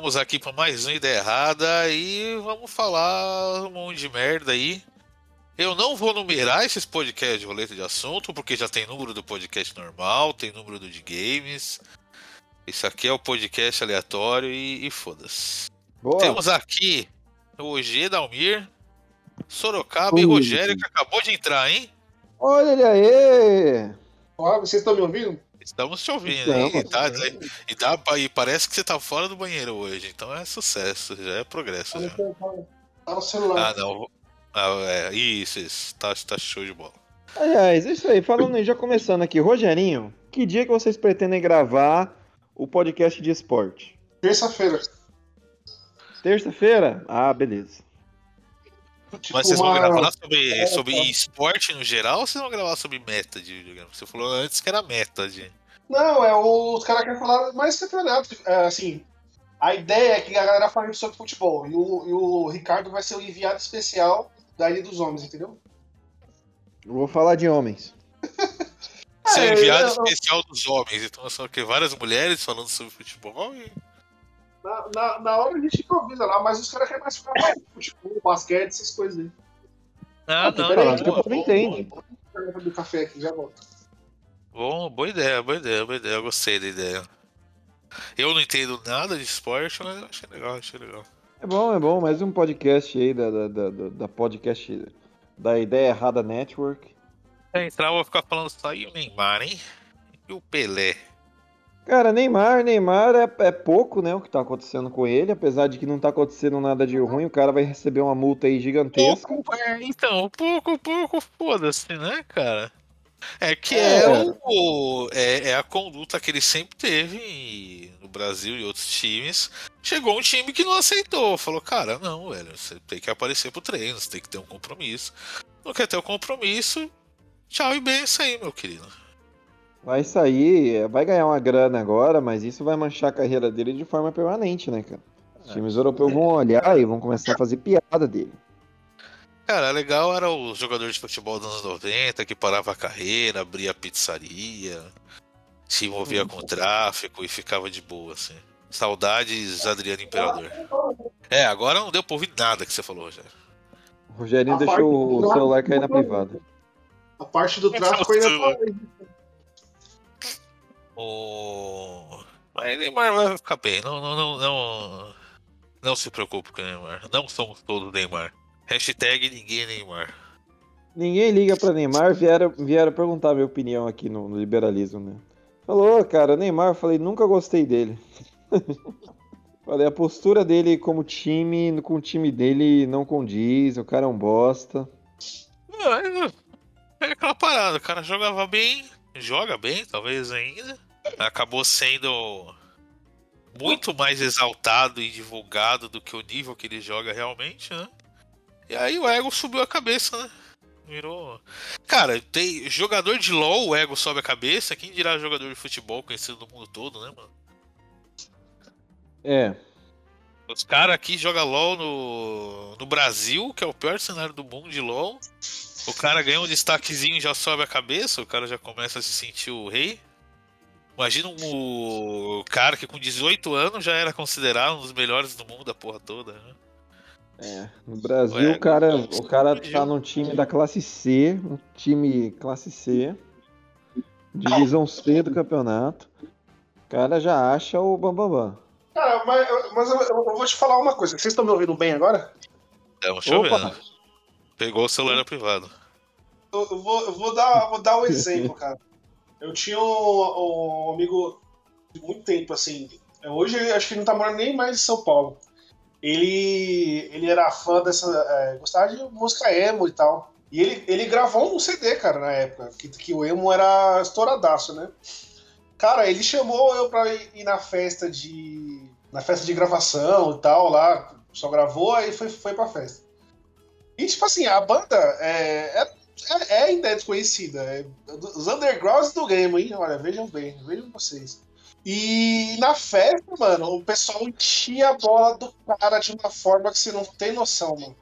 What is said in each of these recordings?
Opa! Estamos aqui para mais uma ideia errada e vamos falar um monte de merda aí. Eu não vou numerar esses podcasts de roleta de assunto, porque já tem número do podcast normal, tem número do de games. Isso aqui é o podcast aleatório e, e foda-se. Temos aqui o G Dalmir, Sorocaba Ui. e Rogério, que acabou de entrar, hein? Olha ele aí! Olá, vocês estão me ouvindo? Estamos te ouvindo, hein? E, tá, e, tá, e parece que você tá fora do banheiro hoje, então é sucesso, já é progresso. Já. Tá no celular. Ah, não. Ah, é, isso, isso. Tá, tá show de bola. Aliás, é isso aí. Falando já começando aqui, Rogerinho, que dia que vocês pretendem gravar o podcast de esporte? Terça-feira. Terça-feira? Ah, beleza. Tipo Mas vocês vão gravar sobre, é, sobre é. esporte no geral ou vocês vão gravar sobre meta de videogame? Você falou antes que era meta de. Não, é os caras querem falar mais campeonato. É, assim, a ideia é que a galera fale sobre futebol. E o, e o Ricardo vai ser o enviado especial da Ilha dos Homens, entendeu? Eu vou falar de homens. Ser é, enviado eu, especial dos homens. Então são que várias mulheres falando sobre futebol e. Na, na, na, hora a gente improvisa lá, mas os caras querem mais ficar mais futebol, basquete, essas coisas aí. Ah, ah não, não, não, não, não entende. do café aqui, já volto. Bom, boa ideia, boa ideia, boa ideia. Eu gostei da ideia. Eu não entendo nada de esporte, mas achei legal, achei legal. É bom, é bom. Mais um podcast aí da, da, da, da podcast da Ideia Errada Network. É, entrar, eu vou ficar falando só e o Neymar, hein? E o Pelé. Cara, Neymar, Neymar é, é pouco, né, o que tá acontecendo com ele, apesar de que não tá acontecendo nada de ruim, o cara vai receber uma multa aí gigantesca. Pouco, é, então, pouco, pouco, foda-se, né, cara? É que é, é, o, é, é, a conduta que ele sempre teve no Brasil e outros times. Chegou um time que não aceitou. Falou, cara, não, velho, você tem que aparecer pro treino, você tem que ter um compromisso. Não quer ter um compromisso, tchau e bem isso aí, meu querido. Vai sair, vai ganhar uma grana agora, mas isso vai manchar a carreira dele de forma permanente, né, cara? Os times europeus vão olhar e vão começar a fazer piada dele. Cara, legal era os jogadores de futebol dos anos 90 que parava a carreira, abria a pizzaria, se envolvia com tráfico e ficava de boa, assim. Saudades, Adriano Imperador. É, agora não deu pra ouvir nada que você falou, Rogério. O Rogerinho deixou o celular cair na privada. A parte do tráfico ainda O. Mas Neymar vai ficar bem. Não, não, não, não, não se preocupe com o Neymar. Não somos todos Neymar. Hashtag ninguém Neymar. Ninguém liga pra Neymar, vieram, vieram perguntar minha opinião aqui no, no liberalismo, né? Falou, cara, Neymar, falei, nunca gostei dele. falei, a postura dele como time, com o time dele não condiz, o cara é um bosta. É, é aquela parada, o cara jogava bem, joga bem, talvez ainda. Acabou sendo muito mais exaltado e divulgado do que o nível que ele joga realmente, né? E aí o ego subiu a cabeça, né? Virou. Cara, tem jogador de LoL, o ego sobe a cabeça. Quem dirá jogador de futebol conhecido no mundo todo, né, mano? É. Os caras aqui jogam LoL no, no Brasil, que é o pior cenário do mundo de LoL. O cara ganha um destaquezinho e já sobe a cabeça, o cara já começa a se sentir o rei. Imagina um cara que com 18 anos já era considerado um dos melhores do mundo da porra toda, né? É, no Brasil Ué, o cara, o cara tá num time da classe C, um time classe C, divisão C do campeonato. O cara já acha o bambambam. Bam, bam. Cara, mas, mas eu, eu, vou te falar uma coisa. Vocês estão me ouvindo bem agora? Estamos chovendo. Pegou o celular privado. Eu, eu, vou, eu vou, dar, vou dar um exemplo, cara. Eu tinha um, um amigo de muito tempo, assim. Hoje acho que ele não tá morando nem mais em São Paulo ele, ele era fã dessa. É, gostava de música emo e tal. E ele, ele gravou um CD, cara, na época, que, que o emo era estouradaço, né? Cara, ele chamou eu pra ir na festa de. na festa de gravação e tal, lá. Só gravou, aí foi, foi pra festa. E, tipo assim, a banda é, é, é ainda é desconhecida. É, os undergrounds do game, hein? Olha, vejam bem, vejam vocês. E na festa, mano, o pessoal enchia a bola do cara de uma forma que você não tem noção, mano.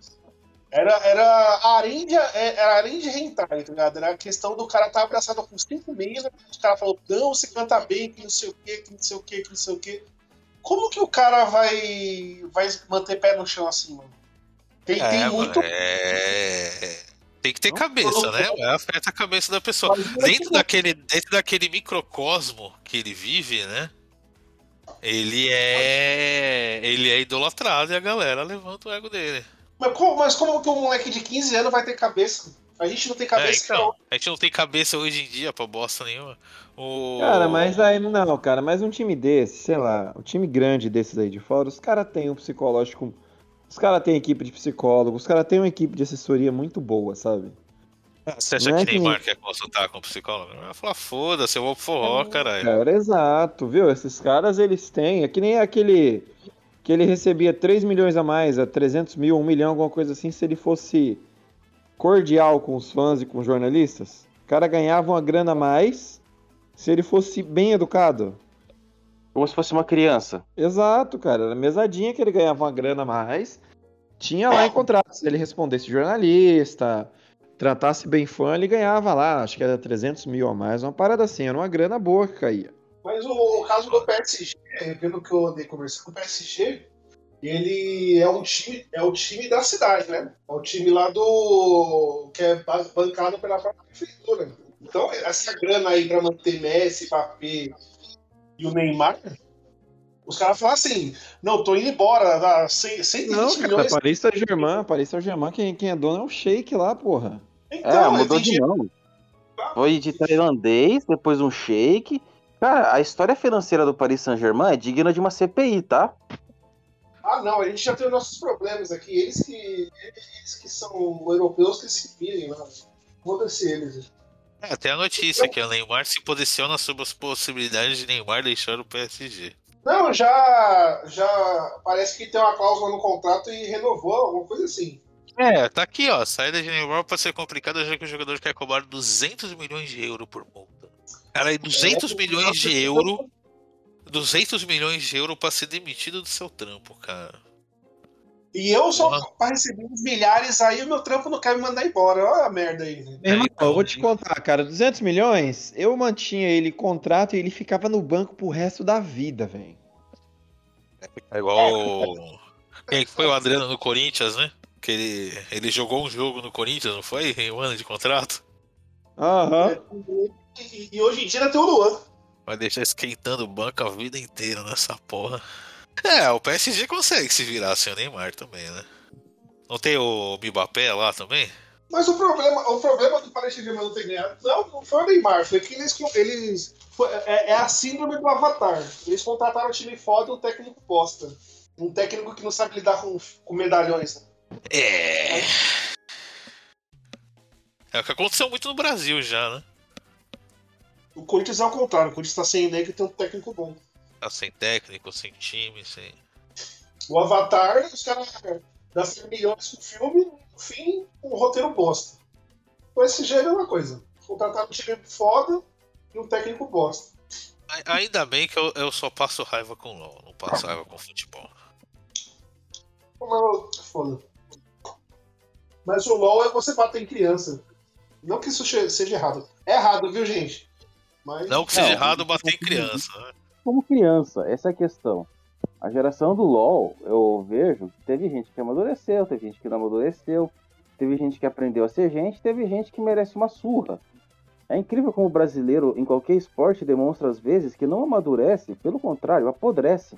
Era, era arendia, é, era arendia hentai, tá ligado? Era a questão do cara estar tá abraçado com cinco minas, o cara falou, não, você canta bem, que não sei o que, que não sei o que, que não sei o que. como que o cara vai, vai manter pé no chão assim, mano? Tem, É, tem muito. é... Tem que ter Não, cabeça, não, né? não. É, Afeta a cabeça da pessoa. Dentro daquele, dentro daquele microcosmo que ele vive, né? Ele é. Ele é idolatrado e a galera levanta o ego dele. Mas, como, mas como que um moleque de 15 anos vai ter cabeça? A gente não tem É, cabeça, então, a gente não tem cabeça hoje em dia pra bosta nenhuma. O... Cara, mas aí não, cara, mas um time desse, sei lá, um time grande desses aí de fora, os caras têm um psicológico. Os caras têm equipe de psicólogos, os caras têm uma equipe de assessoria muito boa, sabe? Você acha não é que que Neymar quer consultar com o psicólogo? Vai falar, foda-se, eu vou pro forró, caralho. Cara, exato, viu? Esses caras, eles têm. É que nem aquele. Que ele recebia 3 milhões a mais, a 300 mil, 1 milhão, alguma coisa assim, se ele fosse cordial com os fãs e com os jornalistas. O cara ganhava uma grana a mais se ele fosse bem educado. Como se fosse uma criança. Exato, cara. Era mesadinha que ele ganhava uma grana a mais. Tinha lá em contrato. Se ele respondesse jornalista, tratasse bem fã, ele ganhava lá, acho que era 300 mil a mais, uma parada assim, era uma grana boa que caía. Mas o, o caso do PSG, pelo que eu andei conversando com o PSG, ele é um time, é o time da cidade, né? É o time lá do. que é ba- bancado pela própria prefeitura. Então, essa grana aí pra manter Messi, Mbappé e o Neymar, os caras falam assim: não, tô indo embora, dá 100 120 Não, cara, milhões. Paris Saint-Germain, Paris Saint-Germain, quem, quem é dono é o Sheik lá, porra. Então, é, mudou de dinheiro nome. Foi de tailandês, depois um shake. Cara, a história financeira do Paris Saint-Germain é digna de uma CPI, tá? Ah, não, a gente já tem os nossos problemas aqui. Eles que, eles que são europeus que se virem lá. Foda-se eles. É, tem a notícia que o Neymar se posiciona sobre as possibilidades de Neymar deixar o PSG. Não, já, já parece que tem uma cláusula no contrato e renovou, alguma coisa assim. É, tá aqui, ó. Saída de Neymar pode ser complicada já que o jogador quer cobrar 200 milhões de euros por multa. Cara, e 200 milhões de euros. 200 milhões de euros pra ser demitido do seu trampo, cara. E eu só pra receber uns milhares aí, o meu trampo não quer me mandar embora. Olha a merda aí. né? Irmão, eu vou te contar, cara, 200 milhões, eu mantinha ele contrato e ele ficava no banco pro resto da vida, velho. É igual. Quem que foi o Adriano no Corinthians, né? Que ele, ele jogou um jogo no Corinthians, não foi? Em um ano de contrato? Aham. E, e hoje em dia ainda tem o Luan. Vai deixar esquentando o banco a vida inteira nessa porra. É, o PSG consegue se virar sem o Neymar também, né? Não tem o Mbappé lá também? Mas o problema, o problema do Paris Saint-Germain não ter ganhado não, não foi o Neymar, foi que eles. eles foi- é, é a síndrome do Avatar. Eles contrataram um time foda e um técnico bosta. Um técnico que não sabe lidar com, com medalhões. É. É o que aconteceu muito no Brasil já, né? O Corinthians é o contrário, o Corinthians tá sem negro e tem um técnico bom. Tá sem técnico, sem time, sem. O Avatar, os caras gastam milhões com filme, no fim, um roteiro bosta. O SG é a mesma coisa. Contrataram um time foda e um técnico bosta. Ainda bem que eu, eu só passo raiva com LOL, não passo raiva com futebol. Mas, foda. Mas o LoL é você bater em criança. Não que isso seja errado. É errado, viu, gente? Mas. Não que seja Não, errado bater em criança, né? Como criança, essa é a questão. A geração do LoL, eu vejo que teve gente que amadureceu, teve gente que não amadureceu, teve gente que aprendeu a ser gente, teve gente que merece uma surra. É incrível como o brasileiro, em qualquer esporte, demonstra às vezes que não amadurece, pelo contrário, apodrece.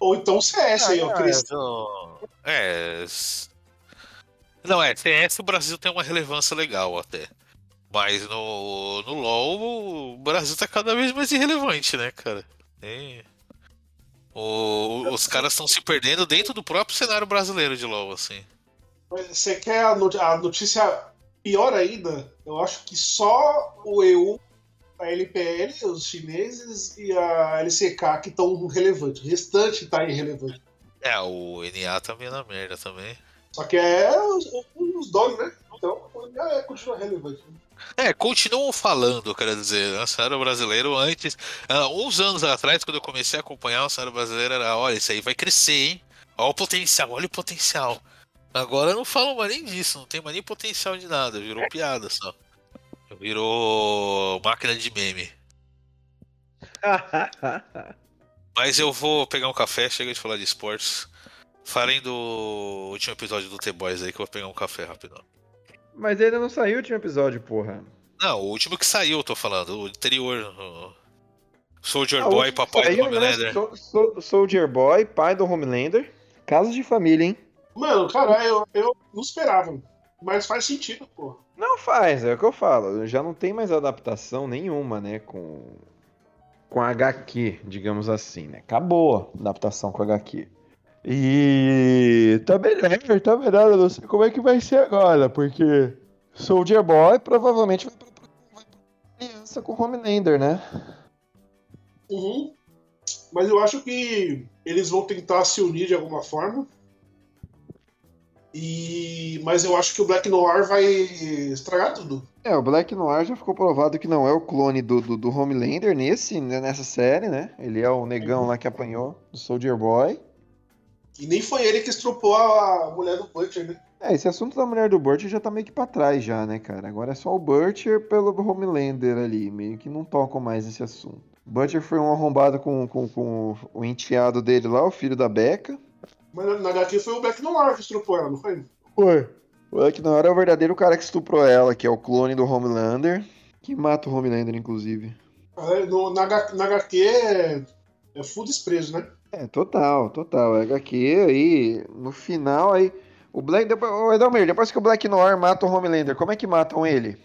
Ou então o CS aí, ó. Ah, Cris. não. É. Não, é, CS o Brasil tem uma relevância legal até. Mas no, no LoL o Brasil tá cada vez mais irrelevante, né, cara? É. O- os caras estão se perdendo dentro do próprio cenário brasileiro de LoL, assim. Você quer a, not- a notícia pior ainda? Eu acho que só o EU, a LPL, os chineses e a LCK que estão relevantes. O restante tá irrelevante. É, o NA tá meio na merda também. Só que é os, os donos, né? Então, é, continua relevante. É, continuam falando, quero dizer, né? o cenário brasileiro antes. ah, uns anos atrás, quando eu comecei a acompanhar o cenário brasileiro, era: olha, isso aí vai crescer, hein? Olha o potencial, olha o potencial. Agora não falam mais nem disso, não tem mais nem potencial de nada, virou piada só. Virou máquina de meme. Mas eu vou pegar um café, chega de falar de esportes. Falem do último episódio do T-Boys aí que eu vou pegar um café rapidão. Mas ainda não saiu o último episódio, porra. Não, o último que saiu, eu tô falando, o anterior. o Soldier Ah, o Boy, papai do saiu, né? Homelander. So- so- Soldier Boy, pai do Homelander. Casos de família, hein? Mano, caralho, eu, eu não esperava. Mas faz sentido, pô. Não faz, é o que eu falo. Já não tem mais adaptação nenhuma, né? Com. Com HQ, digamos assim, né? Acabou a adaptação com HQ. E. Tá melhor, tá melhor. Eu não sei como é que vai ser agora, porque. Soldier Boy provavelmente vai pra, vai pra aliança com o Homelander, né? Uhum. Mas eu acho que eles vão tentar se unir de alguma forma. E mas eu acho que o Black Noir vai estragar tudo. É, o Black Noir já ficou provado que não é o clone do, do, do Homelander nesse, né, nessa série, né? Ele é o negão lá que apanhou do Soldier Boy. E nem foi ele que estrupou a mulher do Butcher, né? É, esse assunto da mulher do Butcher já tá meio que pra trás já, né, cara? Agora é só o Butcher pelo Homelander ali, meio que não tocam mais esse assunto. Butcher foi um arrombado com, com, com o enteado dele lá, o filho da Becca. Mas na- HQ foi o Black Noir que estrupou ela, não foi? Foi. O Black Noir é o verdadeiro cara que estuprou ela, que é o clone do Homelander, que mata o Homelander, inclusive. Ah, no- Na, na HQ é, é full desprezo, né? É, total, total. É HQ aí, no final aí. O Black. Depois, ô, Edelmir, depois que o Black Noir mata o Homelander, como é que matam ele?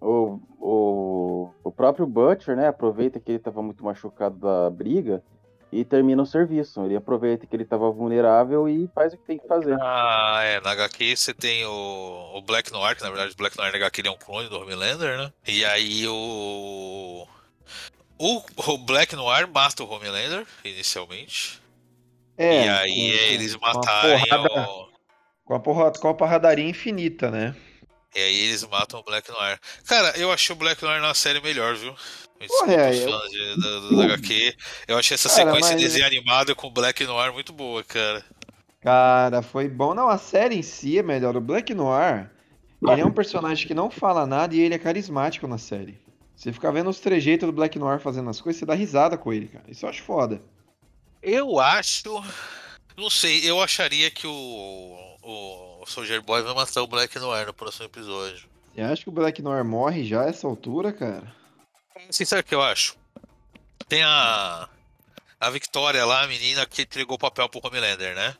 O, o, o próprio Butcher, né, aproveita que ele estava muito machucado da briga e termina o serviço. Ele aproveita que ele estava vulnerável e faz o que tem que fazer. Ah, é, na HQ você tem o, o Black Noir, que na verdade o Black Noir na HQ ele é um clone do Homelander, né? E aí o. O, o Black Noir mata o Homelander, inicialmente. É, e aí com- eles com a matarem porrada- o. Com a, porra, com a porradaria infinita, né? E aí eles matam o Black Noir. Cara, eu achei o Black Noir na série melhor, viu? Me Porra, desculpa é, os eu- fãs de- da, da- da HQ. Eu achei essa Cara, sequência de desenho animado com o Black Noir muito boa, cara. Cara, foi bom. Não, a série em si é melhor. O Black Noir, ele é um personagem que não fala nada e ele é carismático na série. Você fica vendo os trejeitos do Black Noir fazendo as coisas, você dá risada com ele, cara. Isso eu acho foda. Eu acho. Não sei, eu acharia que o. O Soldier Boy vai matar o Black Noir no próximo episódio. Você acha que o Black Noir morre já a essa altura, cara? Assim, sabe o que eu acho? Tem a. A Victoria lá, a menina que entregou o papel pro Homelander, né?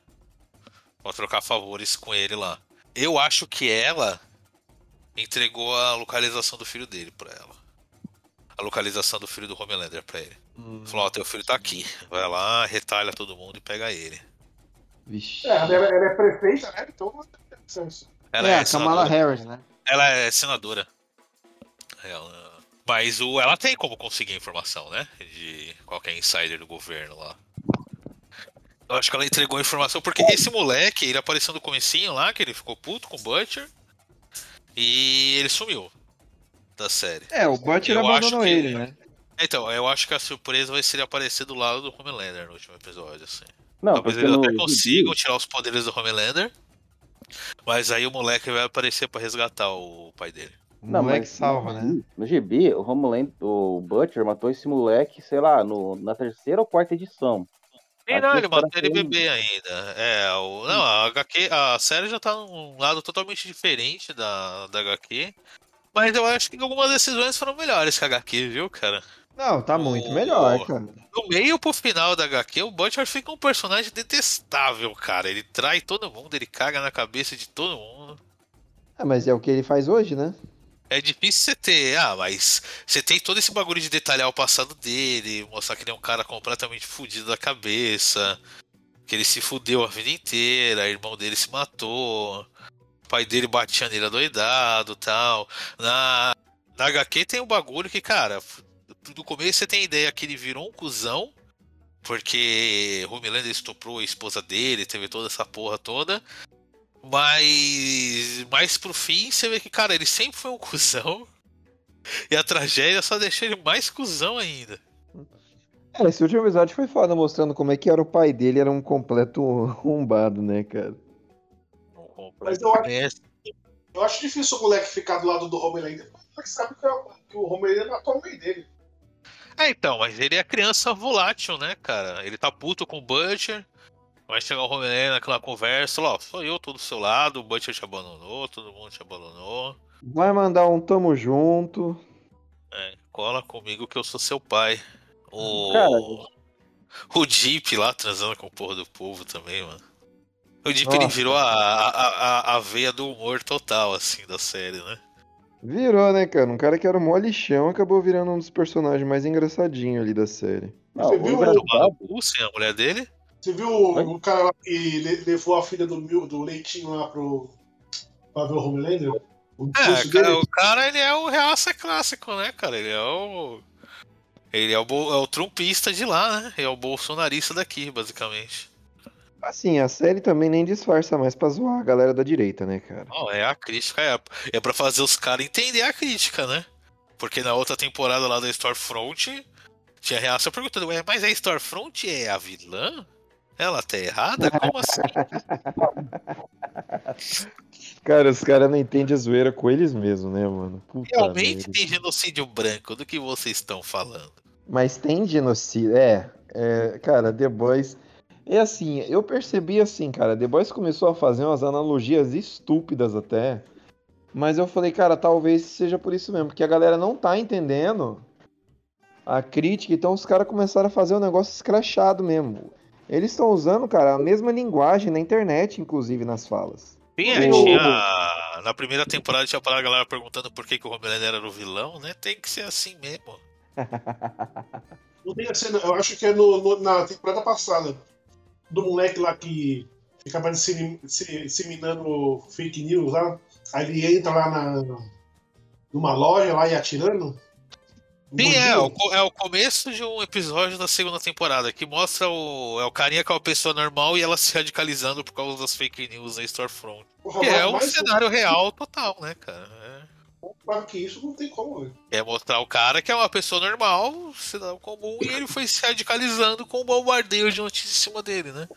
Pra trocar favores com ele lá. Eu acho que ela entregou a localização do filho dele pra ela. A localização do filho do Homelander pra ele. Falou, ó, teu filho tá aqui. Vai lá, retalha todo mundo e pega ele. Vixe. É, ela é, ela é prefeita, né? Então. Ela é, é, a Kamala senadora. Harris, né? Ela é senadora. Ela- Mas o, ela tem como conseguir a informação, né? De qualquer insider do governo lá. Eu acho que ela entregou a informação, porque esse moleque, ele apareceu no comecinho lá, que ele ficou puto com o Butcher. E ele sumiu da série. É, o Butcher Eu abandonou acho que- ele, né? Então, eu acho que a surpresa vai ser ele aparecer do lado do Homelander no último episódio, assim. Não, Talvez eles até consigam tirar os poderes do Homelander. Mas aí o moleque vai aparecer pra resgatar o pai dele. O Não, moleque mas salva, no, né? No GB, o Homeland, o Butcher matou esse moleque, sei lá, no, na terceira ou quarta edição. Aqui não, ele matou ele bebê ainda. É, o, não, a HQ, a série já tá num lado totalmente diferente da, da HQ. Mas eu acho que algumas decisões foram melhores que a HQ, viu, cara? Não, tá muito O- melhor, cara. Do meio pro final da HQ, o Butcher fica um personagem detestável, cara. Ele trai todo mundo, ele caga na cabeça de todo mundo. Ah, mas é o que ele faz hoje, né? É difícil você ter, ah, mas você tem todo esse bagulho de detalhar o passado dele, mostrar que ele é um cara completamente fudido da cabeça, que ele se fudeu a vida inteira, irmão dele se matou, pai dele batia nele adoidado tal. Na, na HQ tem um bagulho que, cara, do começo você tem ideia que ele virou um cuzão, porque Homelander estuprou a esposa dele, teve toda essa porra toda. Mas mais pro fim você vê que, cara, ele sempre foi um cuzão. E a tragédia só deixou ele mais cuzão ainda. É, esse último episódio foi foda, mostrando como é que era o pai dele, era um completo arrombado, né, cara? Mas eu acho- É, Eu acho difícil o moleque ficar do lado do Homelander, porque sabe que, é- que o Homelander matou a mãe dele. É, então, mas ele é criança volátil, né, cara? Ele tá puto com o Butcher. Vai chegar o Homelander naquela conversa, ó, sou eu, tô do seu lado, o Butcher te abandonou, todo mundo te abandonou. Vai mandar um tamo junto. É, cola comigo que eu sou seu pai. O. Cara, O Jeep lá transando com o porra do povo também, mano. O Nossa. virou a, a, a, a veia do humor total, assim, da série, né? Virou, né, cara? Um cara que era mó lixão acabou virando um dos personagens mais engraçadinhos ali da série. não, Você o viu O Lucy, a mulher dele. Você viu o, o cara lá que le- levou a filha do, Mil- do Leitinho lá pro. pra ver o Homelander? O É, cara, o cara, ele é o reaça clássico, né, cara? Ele é o. Ele é o, é o trumpista de lá, né? Ele é o bolsonarista daqui, basicamente. Assim, a série também nem disfarça mais pra zoar a galera da direita, né, cara? Não, é a crítica, é, é pra fazer os caras entender a crítica, né? Porque na outra temporada lá da Storefront, tinha reaça perguntando, Ué, mas a Storefront é a vilã? Ela tá errada? Como assim? Cara, os caras não entendem a zoeira com eles mesmos, né, mano? Puta Realmente merda. tem genocídio branco do que vocês estão falando. Mas tem genocídio. É, é, cara, The Boys. É assim, eu percebi assim, cara, The Boys começou a fazer umas analogias estúpidas até. Mas eu falei, cara, talvez seja por isso mesmo, porque a galera não tá entendendo a crítica, então os caras começaram a fazer um negócio escrachado mesmo. Eles estão usando, cara, a mesma linguagem na internet, inclusive, nas falas. Tinha, O- tinha- na primeira temporada tinha a galera perguntando por que, que o Homelander era o vilão, né? Tem que ser assim mesmo. Não tem a cena, eu acho que é no, no- na temporada passada. Do moleque lá que ficava dissemi- se- disseminando fake news lá. Aí ele entra lá na, numa loja lá e atirando. Sim, é, é o começo de um episódio da segunda temporada que mostra o, é o carinha que é uma pessoa normal e ela se radicalizando por causa das fake news na Storefront. Porra, Que é um cenário real total, né, cara? É. claro que isso não tem como, velho. É mostrar o cara que é uma pessoa normal, cidadão comum, e ele foi se radicalizando com o bombardeio de notícia em cima dele, né?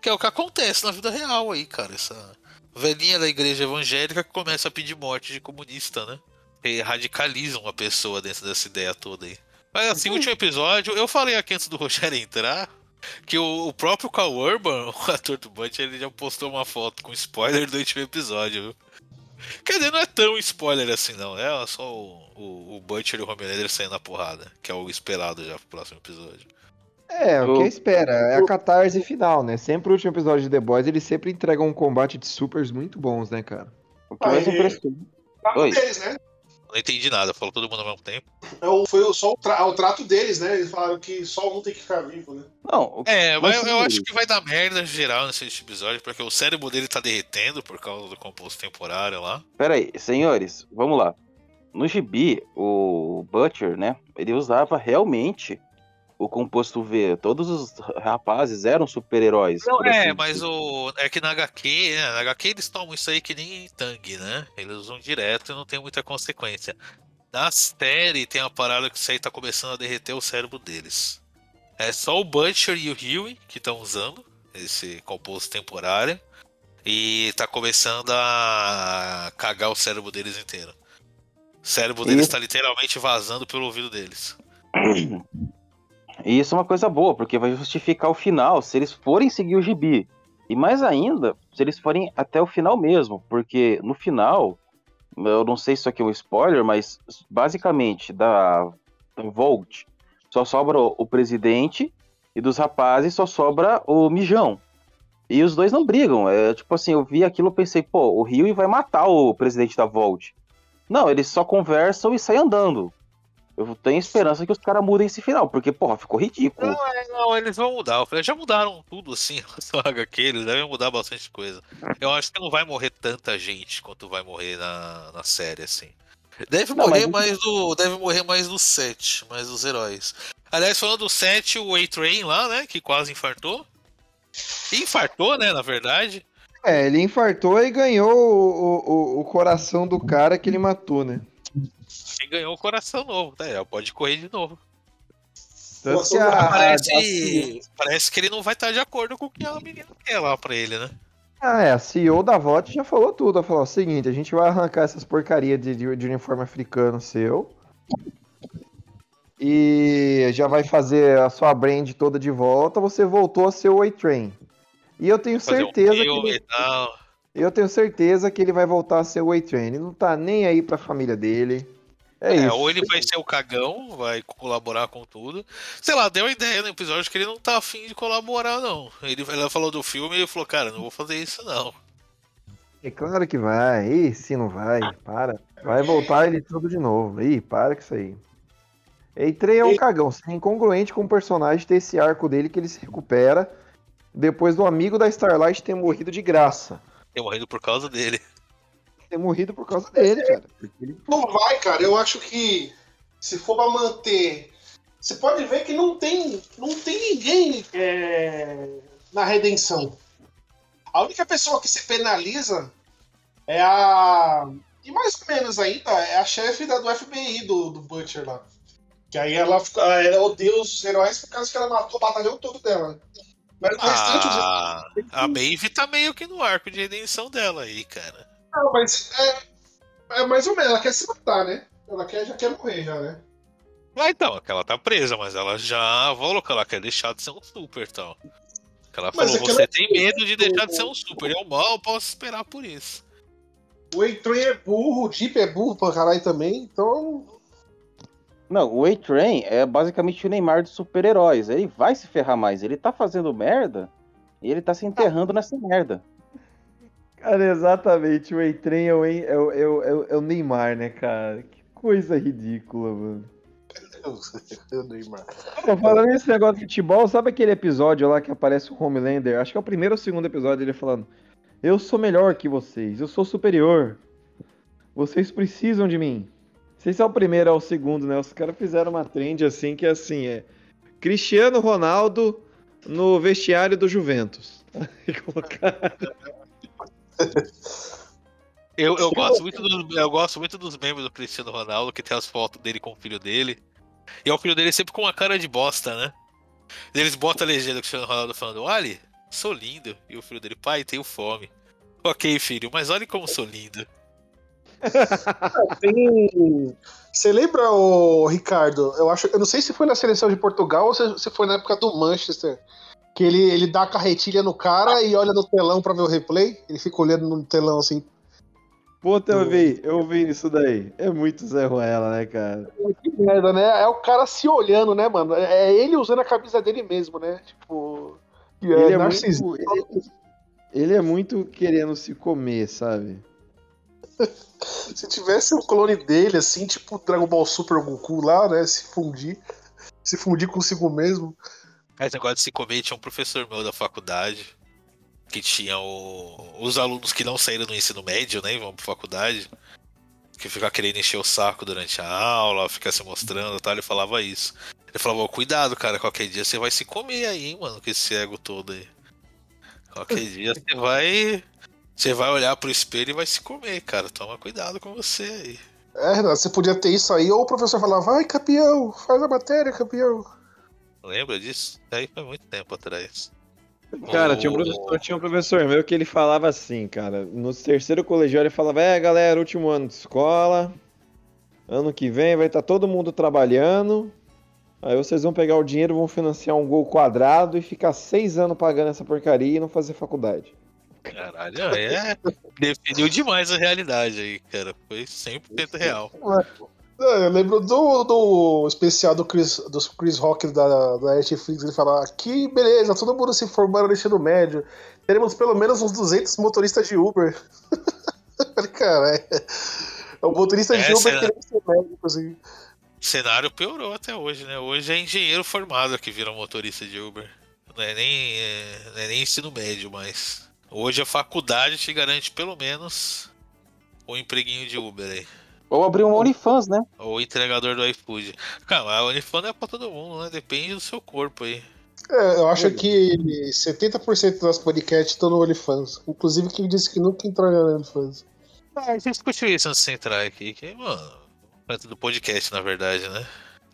Que é o que acontece na vida real aí, cara. Essa velhinha da igreja evangélica que começa a pedir morte de comunista, né? E radicaliza uma pessoa dentro dessa ideia toda aí. Mas assim, o último episódio, eu falei aqui antes do Rogério entrar. Que o, próprio Cal Urban, o ator do Butcher, ele já postou uma foto com spoiler do último episódio, viu? Quer dizer, não é tão spoiler assim, não. É só o, o, o Butcher e o Homelander saindo na porrada, que é o esperado já pro próximo episódio. É, o que espera, é a catarse final, né? Sempre o último episódio de The Boys, eles sempre entregam um combate de supers muito bons, né, cara? O que mais impressiona. Oi. deles, né? Não entendi nada, falou todo mundo ao mesmo tempo. É foi só o, tra- o trato deles, né? Eles falaram que só um tem que ficar vivo, né? Não, o- É, mas eu, eu acho que vai dar merda geral nesse episódio, porque o cérebro dele tá derretendo por causa do composto temporário lá. Pera aí, senhores, vamos lá. No gibi, o Butcher, né? Ele usava realmente o composto V. Todos os rapazes eram super-heróis. Não, é, assim mas dizer. o. É que na HQ, né? Na HQ eles tomam isso aí que nem Tang, né? Eles usam direto e não tem muita consequência. Na série tem uma parada que isso aí tá começando a derreter o cérebro deles. É só o Butcher e o Huey que estão usando esse composto temporário. E tá começando a cagar o cérebro deles inteiro. O cérebro deles E- tá literalmente vazando pelo ouvido deles. E isso é uma coisa boa, porque vai justificar o final, se eles forem seguir o gibi. E mais ainda, se eles forem até o final mesmo, porque no final, eu não sei se isso aqui é um spoiler, mas basicamente da, Volt só sobra o, o presidente e dos rapazes só sobra o Mijão. E os dois não brigam. É tipo assim, eu vi aquilo e pensei, pô, o Rio vai matar o presidente da Volt. Não, eles só conversam e saem andando. Eu tenho esperança que os caras mudem esse final, porque, porra, ficou ridículo. Não, é, não, eles vão mudar. Eu falei, já mudaram tudo assim, à HQ, eles devem mudar bastante coisa. Eu acho que não vai morrer tanta gente quanto vai morrer na, na série, assim. Deve Não, morrer mas- mais do. Deve morrer mais do 7, mais dos heróis. Aliás, falando do 7, o A-Train lá, né? Que quase infartou. Infartou, né, na verdade. É, ele infartou e ganhou o, o, o coração do cara que ele matou, né? E ganhou o coração novo, tá? É, pode correr de novo. Tanto que Nossa, a, Parece, parece que ele não vai estar de acordo com o que a menina quer lá pra ele, né? Ah, é, a CEO da VOT já falou tudo. Ela falou: "Ó, seguinte, a gente vai arrancar essas porcarias de, de, de uniforme africano seu. E você já vai fazer a sua brand toda de volta, você voltou a ser o A-Train. E eu tenho Fazer um certeza que ele, e eu tenho certeza que ele vai voltar a ser o A-Train. Ele não tá nem aí pra família dele. É, É, isso. ou ele vai ser o cagão, vai colaborar com tudo. Sei lá, deu a ideia no episódio que ele não tá afim de colaborar, não. Ele, ela falou do filme e ele falou, cara, não vou fazer isso, não. É claro que vai. Ih, se não vai, para. Vai voltar ele tudo de novo. Ih, para com isso aí. A-Train é um E- cagão. Seria incongruente com o personagem ter esse arco dele que ele se recupera depois do amigo da Starlight ter morrido de graça. Eu morrendo por causa dele. Ter morrido por causa dele, cara. Porque ele Não vai, cara. Eu acho que se for pra manter. Você pode ver que não tem, não tem ninguém é, na redenção. A única pessoa que se penaliza é a. E mais ou menos ainda, é a chefe da, do FBI do, do Butcher lá. Que aí ela, ela odeia os heróis por causa que ela matou o batalhão todo dela. Mas o restante. Ah, a Maeve tá meio que no arco de redenção dela aí, cara. Não, mas é, é mais ou menos, ela quer se matar, né? Ela quer, já quer morrer, já, né? Ah, então, que ela tá presa, mas ela já falou que ela quer deixar de ser um super, tal. Que ela falou, é que você ela- tem medo de deixar de ser um super. Eu mal posso esperar por isso. O Eitran é burro, o Jeep é burro pra caralho também, então. Não, o A-Train é basicamente o Neymar dos super-heróis. Ele vai se ferrar mais. Ele tá fazendo merda e ele tá se enterrando nessa merda. Cara, exatamente. O A-Train é o, é, o, é, o, é o- é o Neymar, né, cara? Que coisa ridícula, mano. Neymar. Pô, falando nesse negócio de futebol, sabe aquele episódio lá que aparece o Homelander? Acho que é o primeiro ou segundo episódio ele falando: Eu sou melhor que vocês, eu sou superior. Vocês precisam de mim. Não sei se é o primeiro ou o segundo, né? Os caras fizeram uma trend assim que é assim: é Cristiano Ronaldo no vestiário do Juventus. E colocaram- Eu, eu, gosto muito dos, eu gosto muito dos membros do Cristiano Ronaldo, que tem as fotos dele com o filho dele. E é o filho dele sempre com uma cara de bosta, né? Eles botam a legenda do Cristiano Ronaldo falando, olha, sou lindo. E o filho dele, pai, tenho fome. Ok, filho, mas olhe como sou lindo. Tem. Você lembra, o Ricardo? Eu acho, eu não sei se foi na seleção de Portugal ou se foi na época do Manchester. Que ele, ele dá a carretilha no cara e olha no telão pra ver o replay. Ele fica olhando no telão assim. Puta, eu vi, eu vi isso daí. É muito Zé Ruela, né, cara? Que merda, né? É o cara se olhando, né, mano? É ele usando a camisa dele mesmo, né? Tipo. Ele é, é, muito, ele, ele é muito querendo se comer, sabe? Se tivesse um clone dele, assim, tipo Dragon Ball Super Goku lá, né? Se fundir. Se fundir consigo mesmo. Esse negócio de se comer, tinha um professor meu da faculdade, que tinha o- os alunos que não saíram do ensino médio, né, vão pra faculdade, que ficam querendo encher o saco durante a aula, ficar se mostrando e tal, ele falava isso. Ele falava, "Ó, cuidado, cara, qualquer dia você vai se comer aí, hein, mano, com esse ego todo aí. Qualquer dia você vai... Você vai olhar pro espelho e vai se comer, cara. Toma cuidado com você aí. É, Renato, você podia ter isso aí, ou o professor falava, vai, campeão, faz a matéria, campeão. Lembra disso? Aí foi muito tempo atrás. Cara, tinha um, professor, tinha um professor meu que ele falava assim, cara. No terceiro colegial ele falava: É, galera, último ano de escola. Ano que vem vai estar todo mundo trabalhando. Aí vocês vão pegar o dinheiro, vão financiar um gol quadrado e ficar seis anos pagando essa porcaria e não fazer faculdade. Caralho, é. Definiu demais a realidade aí, cara. Foi 100% real. É, Eu lembro do, do especial do Chris, do Chris Rock da, da Netflix, ele fala, que beleza, todo mundo se formando no ensino médio, teremos pelo menos uns 200 motoristas de Uber. Cara, é, é um motorista de É, Uber será? querendo ser médico, assim. O cenário piorou até hoje, né? Hoje é engenheiro formado que vira motorista de Uber. Não é nem, é, não é nem ensino médio, mas. Hoje a faculdade te garante pelo menos um empreguinho de Uber aí. Ou abrir um OnlyFans, né? Ou entregador do iFood. Cara, a Unifan não é pra todo mundo, né? Depende do seu corpo aí. É, eu acho que 70% das podcasts estão no OnlyFans. Inclusive quem disse que nunca entrou no OnlyFans. Ah, a gente discutiu isso antes de você entrar aqui, que, mano, antes do podcast, na verdade, né?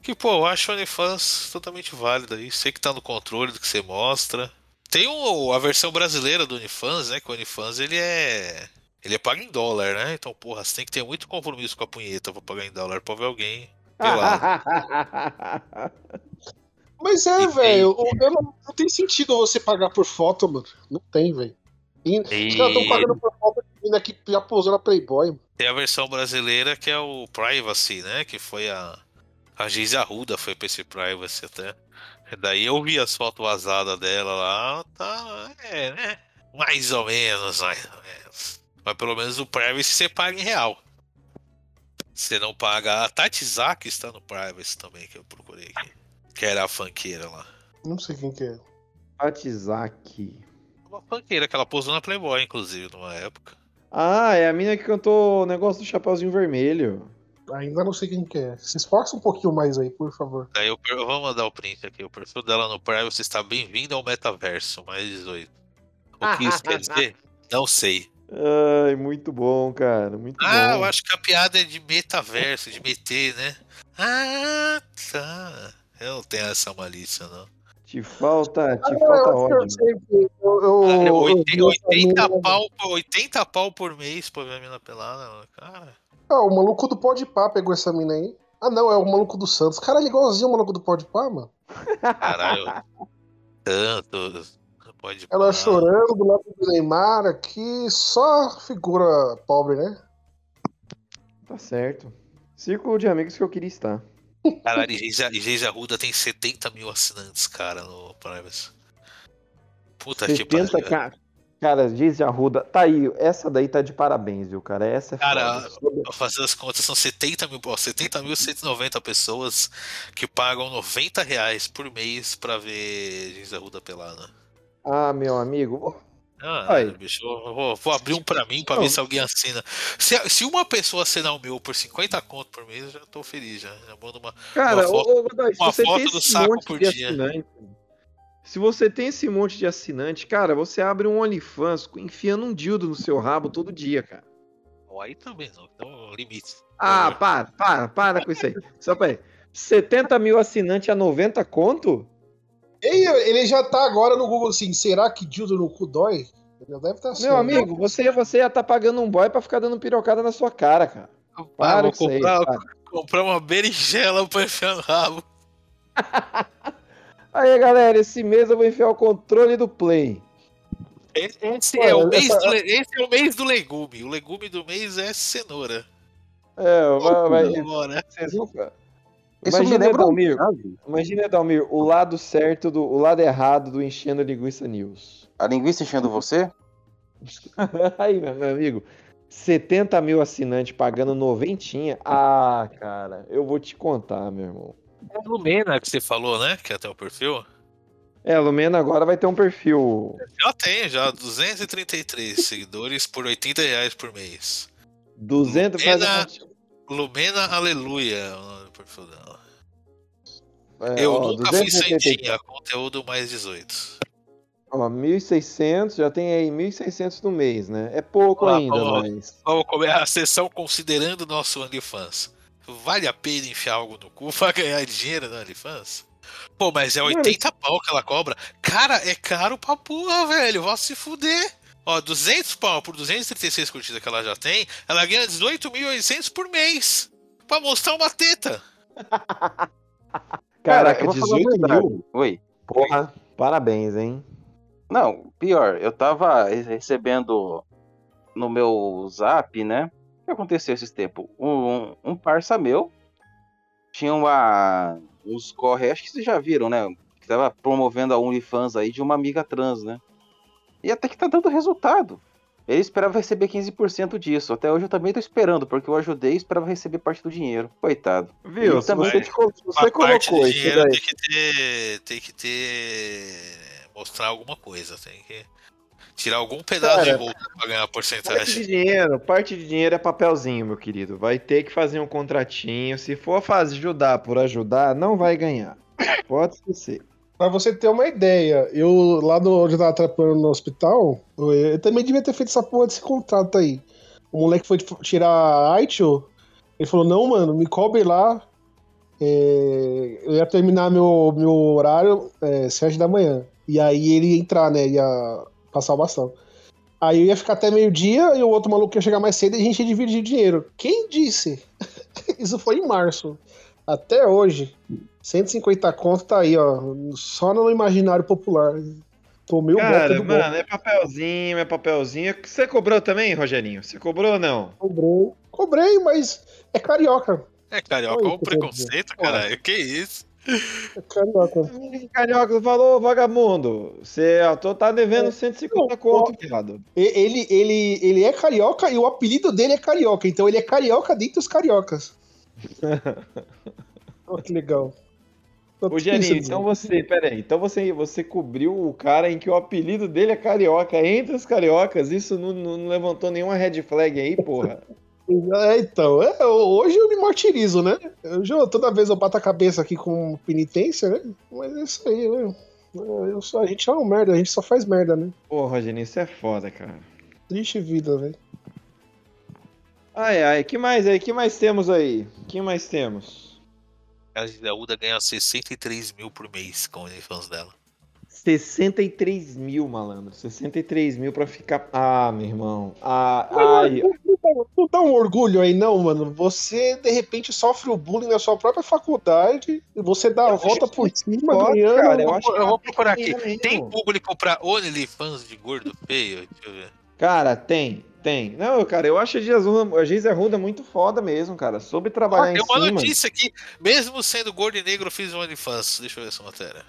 Que, pô, eu acho o OnlyFans totalmente válido aí. Sei que tá no controle do que você mostra. Tem o, a versão brasileira do OnlyFans, né? Que o OnlyFans, ele é... Ele é pago em dólar, né? Então, porra, você tem que ter muito compromisso com a punheta pra pagar em dólar pra ver alguém pelado. Mas é, velho, não, não tem sentido você pagar por foto, mano. Não tem, velho. E Os caras estão pagando por foto de menina que já pousou na Playboy. mano. Tem a versão brasileira que é o Privacy, né? Que foi a. A Giz Arruda foi pra esse Privacy até. Daí eu vi as fotos vazadas dela lá, tá. É, né? Mais ou menos, mais ou menos. Mas pelo menos o Privacy você paga em real. Você não paga. A Tati Zaki está no Privacy também, que eu procurei aqui. Que era a funkeira lá. Não sei quem que é. Patizaki. Uma funkeira que ela posou na Playboy, inclusive, numa época. Ah, é a mina que cantou o negócio do Chapeuzinho Vermelho. Ainda não sei quem que é. Se esforça um pouquinho mais aí, por favor. Daí eu, eu vou mandar o print aqui. O perfil dela no Privacy está bem-vindo ao metaverso, mais 18. O que isso quer dizer? Não sei. Ai, muito bom, cara. Muito Ah, bom. eu acho que a piada é de metaverso, de meter, né? Ah, tá. Eu não tenho essa malícia, não. Te falta, te Ah, falta ódio. eu, eu, Cara, eu 80, vi essa 80 mina- pau, por- 80 pau por mês pra ver a mina pelada, cara. Ah, o maluco do Podpah pegou essa mina aí. Ah, não, é o maluco do Santos. Cara, é igualzinho o maluco do Podpah, mano. Caralho. Tanto. Pode Ela parar. chorando do lado do Neymar aqui, só figura pobre, né? Tá certo. Círculo de amigos que eu queria estar. Caralho, Geise Arruda tem 70 mil assinantes, cara, no Privacy. Puta que 70, pariu. cara. Cara, diz Arruda. Tá aí, essa daí tá de parabéns, viu, cara? Essa é Cara, foda. Pra fazer as contas, são 70 mil, ó, 70 mil 190 pessoas que pagam 90 reais por mês pra ver Geise Arruda pelada. Ah, meu amigo. Ah, Aí. bicho, eu vou, vou abrir um pra mim pra Não. ver se alguém assina. Se, se uma pessoa assinar o meu por 50 conto por mês, eu já tô feliz, já. Já mando uma. Cara, Uma foto- ô, uma foto do saco por dia. se você tem esse monte de assinante, cara, você abre um OnlyFans enfiando um dildo no seu rabo todo dia, cara. Aí também não, então limite. Ah, para, para, para com isso aí. Só pra aí. 70 mil assinantes a 90 conto? Ele, ele já tá agora no Google assim, será que Dildo no cu dói? Ele deve estar assim. Meu ó. amigo, você, você ia tá pagando um boy pra ficar dando pirocada na sua cara, cara. Para Ah, vou com isso aí. comprar, para. comprar uma berinjela pra enfiar no rabo. Aí, galera, esse mês eu vou enfiar o controle do Play. Esse esse é, o mês essa- do, le- esse é o mês do legume. O legume do mês é cenoura. É, vai, vai, Agora. Isso Imagina, lembra Edalmir, sabe? imagina, Edalmir, o lado certo, do, o lado errado do Enchendo Linguiça News. A linguiça enchendo você? Aí, meu, amigo, 70 mil assinantes pagando noventinha. Ah, cara, eu vou te contar, meu irmão. É a Lumena que você falou, né? Que até o perfil. É, a Lumena agora vai ter um perfil. Já tem, já 233 seguidores por 80 reais por mês. 200 Lumena- faz- Lumena Aleluia é é, Eu ó, nunca fui 283. santinha, conteúdo mais 18. Ó, 1.600, já tem aí 1.600 no mês, né? É pouco Olha lá, ainda, ó. mas. Vamos começar a sessão considerando o nosso OnlyFans. Vale a pena enfiar algo no cu pra ganhar dinheiro no OnlyFans? Pô, mas é Mano, 80 pau que ela cobra. Cara, é caro pra porra, velho. Vai se fuder. Ó, 200 pau por 236 curtidas que ela já tem, ela ganha 18.800 por mês. Pra mostrar uma teta. Caraca, eu vou falar a 18 verdade. mil? Oi. Porra, parabéns, hein? Não, pior, eu tava recebendo no meu zap, né? O que aconteceu esses tempos? Um, um parça meu tinha uma, uns corre, acho que vocês já viram, né? Que tava promovendo a OnlyFans aí de uma amiga trans, né? E até que tá dando resultado. Ele esperava receber 15% disso. Até hoje eu também tô esperando, porque eu ajudei e esperava receber parte do dinheiro. Coitado. Viu? E também- você, colo- você parte colocou do isso dinheiro daí. tem que ter. Tem que ter. Mostrar alguma coisa. Tem que tirar algum pedaço Cara, de roupa pra ganhar a Parte porcentagem. de dinheiro, parte de dinheiro é papelzinho, meu querido. Vai ter que fazer um contratinho. Se for fazer ajudar por ajudar, não vai ganhar. Pode esquecer. Pra você ter uma ideia, eu lá no, onde eu tava trabalhando no hospital, eu, eu também devia ter feito essa porra desse contrato aí. O moleque foi tirar a ITIL, ele falou, não, mano, me cobre lá. é, eu ia terminar meu, meu horário é, 7 da manhã. E aí ele ia entrar, né? Ia passar o bastão. Aí eu ia ficar até meio-dia e o outro maluco ia chegar mais cedo e a gente ia dividir dinheiro. Quem disse? Isso foi em março. Até hoje. 150 conto tá aí, ó. Só no imaginário popular. Tomei o Cara, golpe do mano, é papelzinho, é papelzinho. Você cobrou também, Rogerinho? Você cobrou ou não? Cobrei. Cobrei, mas é carioca. É, carioca, olha o preconceito, caralho. Que isso? É carioca. Carioca falou, vagabundo. Você tô- tá devendo 150 conto, viado. Ele, ele, ele é carioca e o apelido dele é carioca. Então ele é carioca dentre os cariocas. Olha que legal. Ô, pensando então você, peraí, então você, você cobriu o cara em que o apelido dele é carioca, entre os cariocas, isso não, não- levantou nenhuma red flag aí, porra? É, então, é, hoje eu me martirizo, né? Eu, já- toda vez eu bato a cabeça aqui com penitência, né? Mas é isso aí, né? Eu só- a gente é um merda, a gente só faz merda, né? Porra, Rogerinho, isso é foda, cara. Triste vida, velho. Ai, ai, que mais aí? que mais temos aí? que mais temos? A Gidaúda ganha 63 mil por mês com o OnlyFans dela. 63 mil, malandro. 63 mil pra ficar. Ah, meu irmão. Ah, ai. Não dá um orgulho aí, não, mano. Você, de repente, sofre o bullying na sua própria faculdade e você dá a Eu volta acho por isso cima, ganhando. cara, eu acho Eu vou procurar aqui. mesmo. Tem público pra OnlyFans de gordo feio? Deixa eu ver. Cara, tem, tem. Não, cara, eu acho a Giz Arruda, a Giz Arruda muito foda mesmo, cara. Soube trabalhar tem em uma cima. notícia aqui. Mesmo sendo gordo e negro, eu fiz um OnlyFans. Deixa eu ver essa matéria.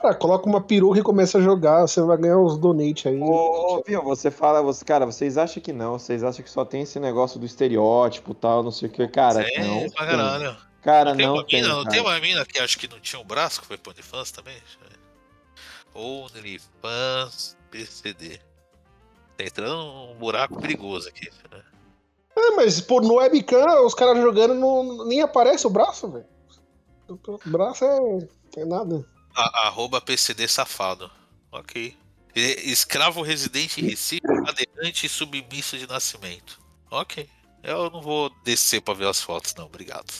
Cara, coloca uma peruca e começa a jogar, você vai ganhar uns donate aí. Ô, viu, você fala, você, cara, vocês acham que não, vocês acham que só tem esse negócio do estereótipo e tal, não sei o que, cara, é, não. pra tem. caralho. Cara, tem não uma tem, mina, não cara. tem uma mina que acho que não tinha um braço que foi pro OnlyFans também? OnlyFans PCD. Tá entrando num buraco perigoso aqui. né? É, mas pô, no webcam, os caras jogando, não, nem aparece o braço, velho. O braço é, é nada. A- arroba PCD safado. Ok. Escravo residente em Recife, cadeirante e submisso de nascimento. Ok. Eu não vou descer pra ver as fotos, não. Obrigado.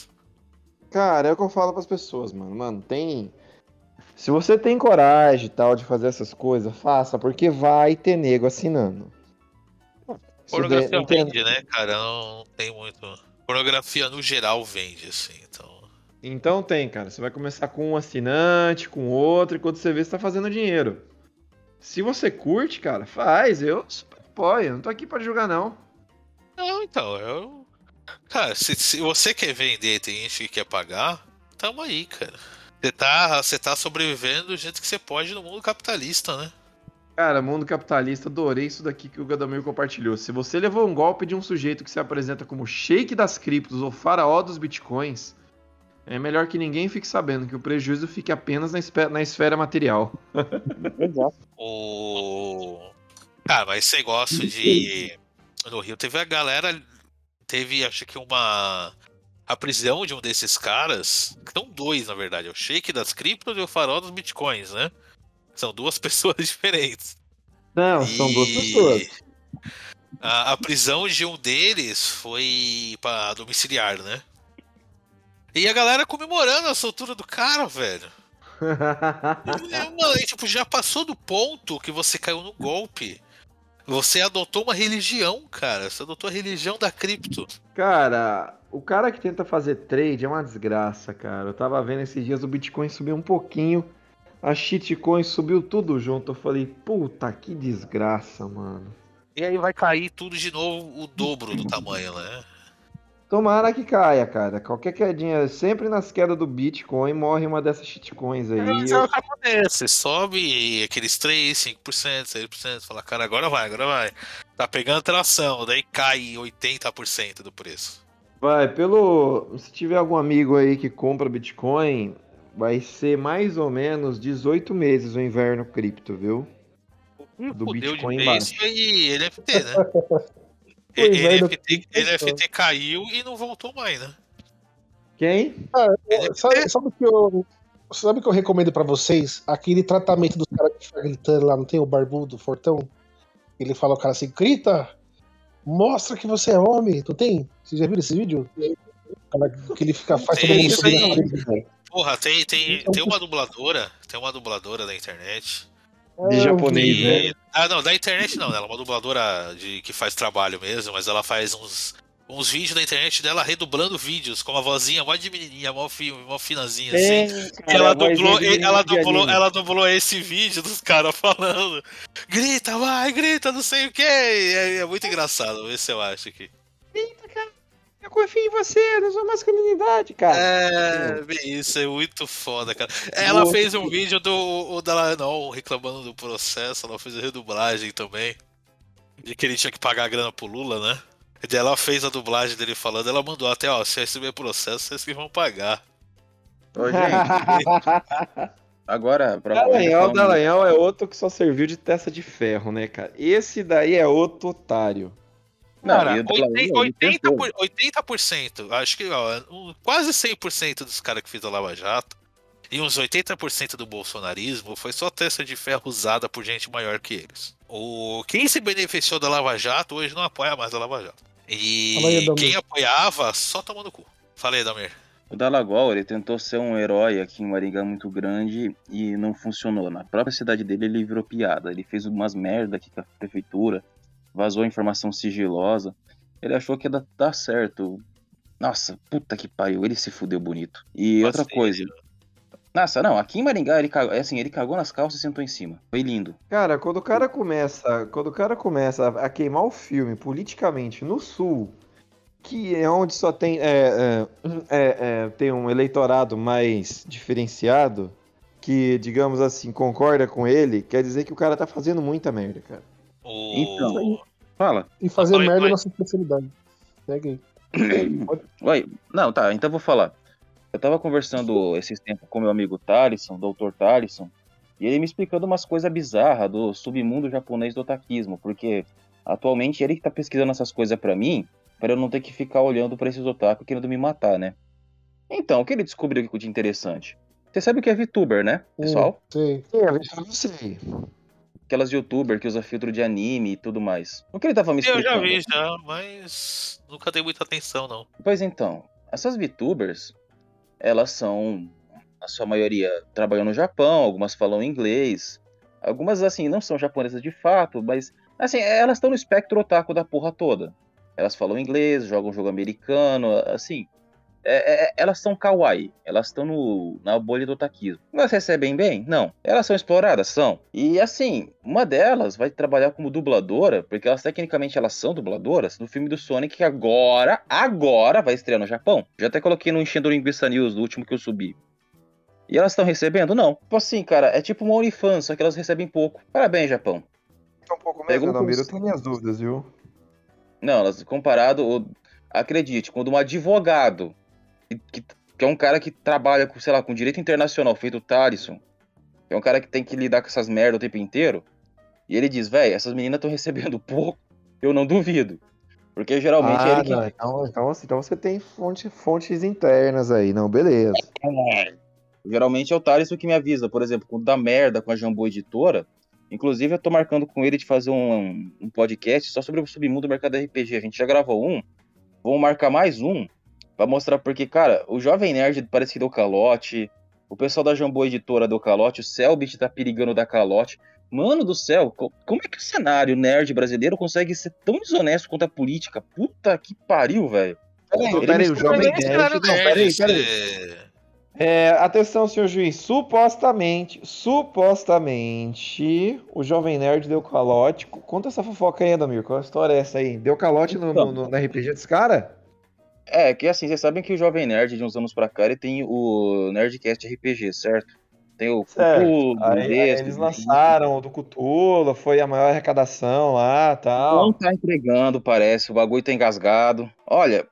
Cara, é o que eu falo pras pessoas, mano. Mano, tem. Se você tem coragem e tal de fazer essas coisas, faça, porque vai ter nego assinando. Pornografia entenda- vende, né, cara? Não, tem muito. Pornografia no geral vende, assim. Então. Então tem, cara. Você vai começar com um assinante, com outro, e quando você vê, você tá fazendo dinheiro. Se você curte, cara, faz. Eu super apoio. Eu não tô aqui pra julgar, não. Não, então, eu. Cara, se, se você quer vender e tem gente que quer pagar, tamo aí, cara. Você tá, você tá sobrevivendo do jeito que você pode no mundo capitalista, né? Cara, mundo capitalista, adorei isso daqui que o Gadomir compartilhou. Se você levou um golpe de um sujeito que se apresenta como shake das criptos ou faraó dos bitcoins, é melhor que ninguém fique sabendo que o prejuízo fique apenas na, espe- na esfera material. Exato. O. Cara, mas esse negócio de. No Rio teve a galera. Teve, acho que uma. A prisão de um desses caras. São dois, na verdade. é O Shake das criptos e o Farol dos bitcoins, né? São duas pessoas diferentes. Não, são duas E pessoas. A, a prisão de um deles foi pra domiciliar, né? E a galera comemorando a soltura do cara, velho. Mano, e, tipo, já passou do ponto que você caiu no golpe. Você adotou uma religião, cara. Você adotou a religião da cripto. Cara, o cara que tenta fazer trade é uma desgraça, cara. Eu tava vendo esses dias o Bitcoin subiu um pouquinho, a shitcoin subiu tudo junto. Eu falei, puta que desgraça, mano. E aí vai cair tudo de novo o dobro do tamanho, né? Tomara que caia, cara. Qualquer quedinha, sempre nas quedas do Bitcoin morre uma dessas shitcoins aí. Mas é o que acontece. Sobe aqueles 3, 5%, 6%. Fala, cara, agora vai, agora vai. Tá pegando tração. Daí cai 80% do preço. Vai, pelo. Se tiver algum amigo aí que compra Bitcoin, vai ser mais ou menos 18 meses o inverno cripto, viu? Do Fudeu Bitcoin de e NFT, né? O inverno NFT, NFT caiu e não voltou mais, né? Quem? Sabe, sabe o que eu. Sabe o que eu recomendo pra vocês? Aquele tratamento dos caras que ficam gritando lá, não tem o barbudo, o fortão? Ele fala o cara assim, grita! Mostra que você é homem, não tem? Vocês já viram esse vídeo? Cara que ele fica, faz todo Tem, frente, velho. Porra, tem, tem, tem uma dubladora, tem uma dubladora da internet. De É, eu japonês, né? Ah, não, da internet não, ela é uma dubladora de, que faz trabalho mesmo, mas ela faz uns uns vídeos na internet dela redublando vídeos com uma vozinha mó de menininha, mó, fi, mó finazinha assim. cara, ela, a vozinha dublou, ela, dublou, ela dublou esse vídeo dos caras falando. Grita, vai, grita, não sei o que. É, é muito engraçado, esse eu acho aqui. Eu confio em você, na sua masculinidade, cara. É, bem isso, é muito foda, cara. Ela fez um vídeo do o dela não reclamando do processo, ela fez a redublagem também. De que ele tinha que pagar a grana pro Lula, né? E daí ela fez a dublagem dele falando, ela mandou até, ó, se receber processo, vocês que vão pagar. Ô, gente, agora, pra Dallagnol, Dallagnol é outro que só serviu de testa de ferro, né, cara? Esse daí é outro otário. Não, Cara, e o Dallagnol, 80%, ele tentou. 80%, 80%, acho que ó, quase 100% dos caras que fizeram a Lava Jato e uns 80% do bolsonarismo foi só testa de ferro usada por gente maior que eles. O, quem se beneficiou da Lava Jato hoje não apoia mais a Lava Jato. E aí, quem apoiava só tomando cu. Falei, Damir. O Dalagol, ele tentou ser um herói aqui em Maringá muito grande e não funcionou. Na própria cidade dele, ele virou piada. Ele fez umas merda aqui com a prefeitura, vazou informação sigilosa. Ele achou que ia dar, certo. Nossa, puta que pariu, ele se fudeu bonito. E outra Parceiro. coisa. Nossa, não, aqui em Maringá ele cagou, é assim, ele cagou nas calças e sentou em cima. Foi lindo. Cara, quando o cara começa, quando o cara começa a queimar o filme politicamente no sul, que é onde só tem é, é, é, é, tem um eleitorado mais diferenciado, que digamos assim concorda com ele, quer dizer que o cara tá fazendo muita merda, cara. O... Então. Fala. E fazer Vai, merda é nossa especialidade. Segue aí. Oi, não, tá, então eu vou falar. Eu tava conversando esses tempos com meu amigo Thalisson, Dr. Thalisson, e ele me explicando umas coisas bizarras do submundo japonês do otakismo, porque atualmente ele que tá pesquisando essas coisas pra mim, pra eu não ter que ficar olhando pra esses otaku querendo me matar, né? Então, o que ele descobriu aqui de interessante? Você sabe o que é VTuber, né, pessoal? Sei. É, eu não sei. Aquelas youtuber que usa filtro de anime e tudo mais. O que ele tava me Eu explicando? já vi já, mas nunca dei muita atenção, não. Pois então, essas VTubers, elas são, a sua maioria trabalham no Japão, algumas falam inglês, algumas, assim, não são japonesas de fato, mas, assim, elas estão no espectro otaku da porra toda. Elas falam inglês, jogam jogo americano, assim, é- é- elas são kawaii, elas estão no- na bolha do otakismo. Elas recebem bem? Não. Elas são exploradas? São. E assim, uma delas vai trabalhar como dubladora, porque elas tecnicamente elas são dubladoras, do filme do Sonic que agora, agora vai estrear no Japão. Já até coloquei no Enchendo Linguiça News, do último que eu subi. E elas estão recebendo? Não. Tipo assim, cara, é tipo uma OnlyFans, só que elas recebem pouco. Parabéns, Japão. Um pouco mesmo, Dalmiro, eu tenho minhas dúvidas, viu? Não, elas comparado, acredite, quando um advogado, que, que- que é um cara que trabalha com, sei lá, com direito internacional, feito o Thalisson, que é um cara que tem que lidar com essas merdas o tempo inteiro, e ele diz, velho, essas meninas estão recebendo pouco, eu não duvido. Porque geralmente é Ah, ele que. não, então, então, então você tem fonte, fontes internas aí, não, beleza. Geralmente é o Thalisson que me avisa, por exemplo, quando dá merda com a Jambô Editora. Inclusive, eu tô marcando com ele de fazer um, um podcast só sobre o submundo do mercado RPG. A gente já gravou um, vamos marcar mais um pra mostrar porque, cara, o Jovem Nerd parece que deu calote, o pessoal da Jambô Editora deu calote, o Selbit tá perigando dar calote. Mano do céu, co- como é que o cenário nerd brasileiro consegue ser tão desonesto quanto a política? Puta que pariu, velho. Peraí, o Jovem Nerd. Não, peraí, peraí. É, atenção, senhor juiz. Supostamente, supostamente, o Jovem Nerd deu calote. Conta essa fofoca aí, Adamir. Qual a história é essa aí? Deu calote no, no, no- na RPG desse cara? É, que assim, vocês sabem que o Jovem Nerd, de uns anos pra cá, ele tem o Nerdcast RPG, certo? Tem o. Cthulhu, Aí, Besta, eles lançaram o do Cthulhu, foi a maior arrecadação lá tal. Não tá entregando, parece, o bagulho tá engasgado. Olha,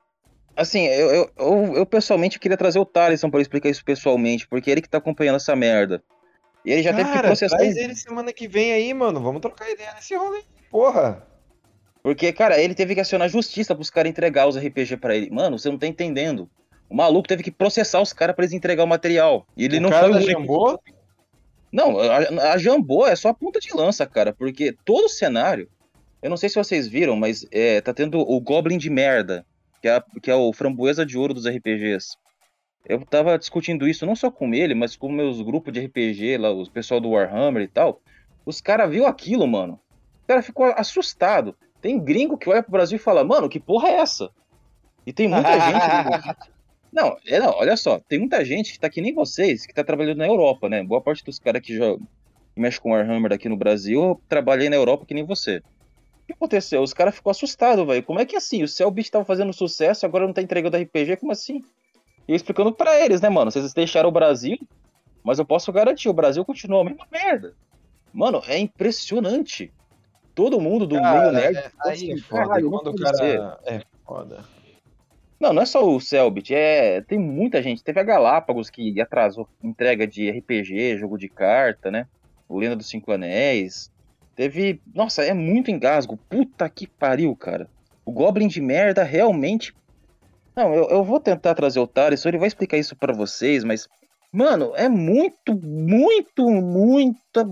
assim, eu, eu, eu, eu pessoalmente queria trazer o Thaleson pra explicar isso pessoalmente, porque ele que tá acompanhando essa merda. E ele já teve que Cara, processar. traz ele semana que vem aí, mano. Vamos trocar ideia nesse rolê. Porra. Porque, cara, ele teve que acionar a justiça pros caras entregar os RPG pra ele. Mano, você não tá entendendo. O maluco teve que processar os caras pra eles entregar o material. E ele o não cara foi da. Jambô? Não, a, a Jambô é só a ponta de lança, cara, porque todo o cenário. Eu não sei se vocês viram, mas é, tá tendo o Goblin de merda, que é, que é o framboesa de ouro dos RPGs. Eu tava discutindo isso não só com ele, mas com meus grupos de RPG, lá, os pessoal do Warhammer e tal. Os caras viu aquilo, mano. O cara ficou assustado. Tem gringo que olha pro Brasil e fala, mano, que porra é essa? E tem muita gente. Não, é, não, olha só, tem muita gente que tá que nem vocês, que tá trabalhando na Europa, né? Boa parte dos caras que já mexe com Warhammer aqui no Brasil, trabalhei na Europa que nem você. O que aconteceu? Os caras ficou assustados, velho. Como é que assim? O Cellbit tava fazendo sucesso e agora não tá entregando RPG? Como assim? E eu explicando pra eles, né, mano? Vocês deixaram o Brasil, mas eu posso garantir, o Brasil continua a mesma merda. Mano, é impressionante. Todo mundo do Cara, meio nerd. é- aí é assim, foda. "Caralho, Quando o não pode ser." cara. É foda. Não, não é só o Selbit, é tem muita gente. Teve a Galápagos que atrasou entrega de RPG, jogo de carta, né? O Lenda dos Cinco Anéis. Teve, nossa, é muito engasgo. Puta que pariu, cara. O Goblin de merda realmente. Não, eu, eu vou tentar trazer o Thales, ele vai explicar isso pra vocês, mas mano, é muito, muito, muita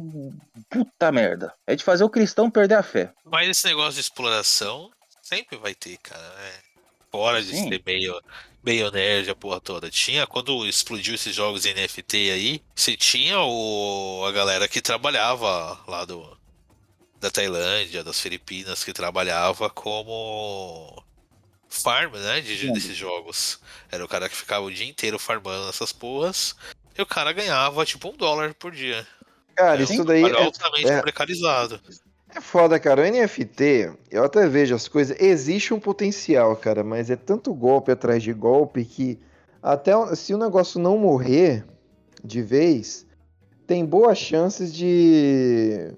puta merda. É de fazer o cristão perder a fé. Mas esse negócio de exploração sempre vai ter, cara. É. Fora de Sim. ser meio, meio nerd a porra toda. Tinha, quando explodiu esses jogos NFT aí, você tinha o, a galera que trabalhava lá do, da Tailândia, das Filipinas, que trabalhava como farm, né, de, Sim. desses jogos. Era o cara que ficava o dia inteiro farmando essas porras, e o cara ganhava tipo um dólar por dia. Cara, É isso um daí é, altamente é- precarizado. é foda, cara. O NFT, eu até vejo as coisas. Existe um potencial, cara, mas é tanto golpe atrás de golpe que até se o negócio não morrer de vez, tem boas chances de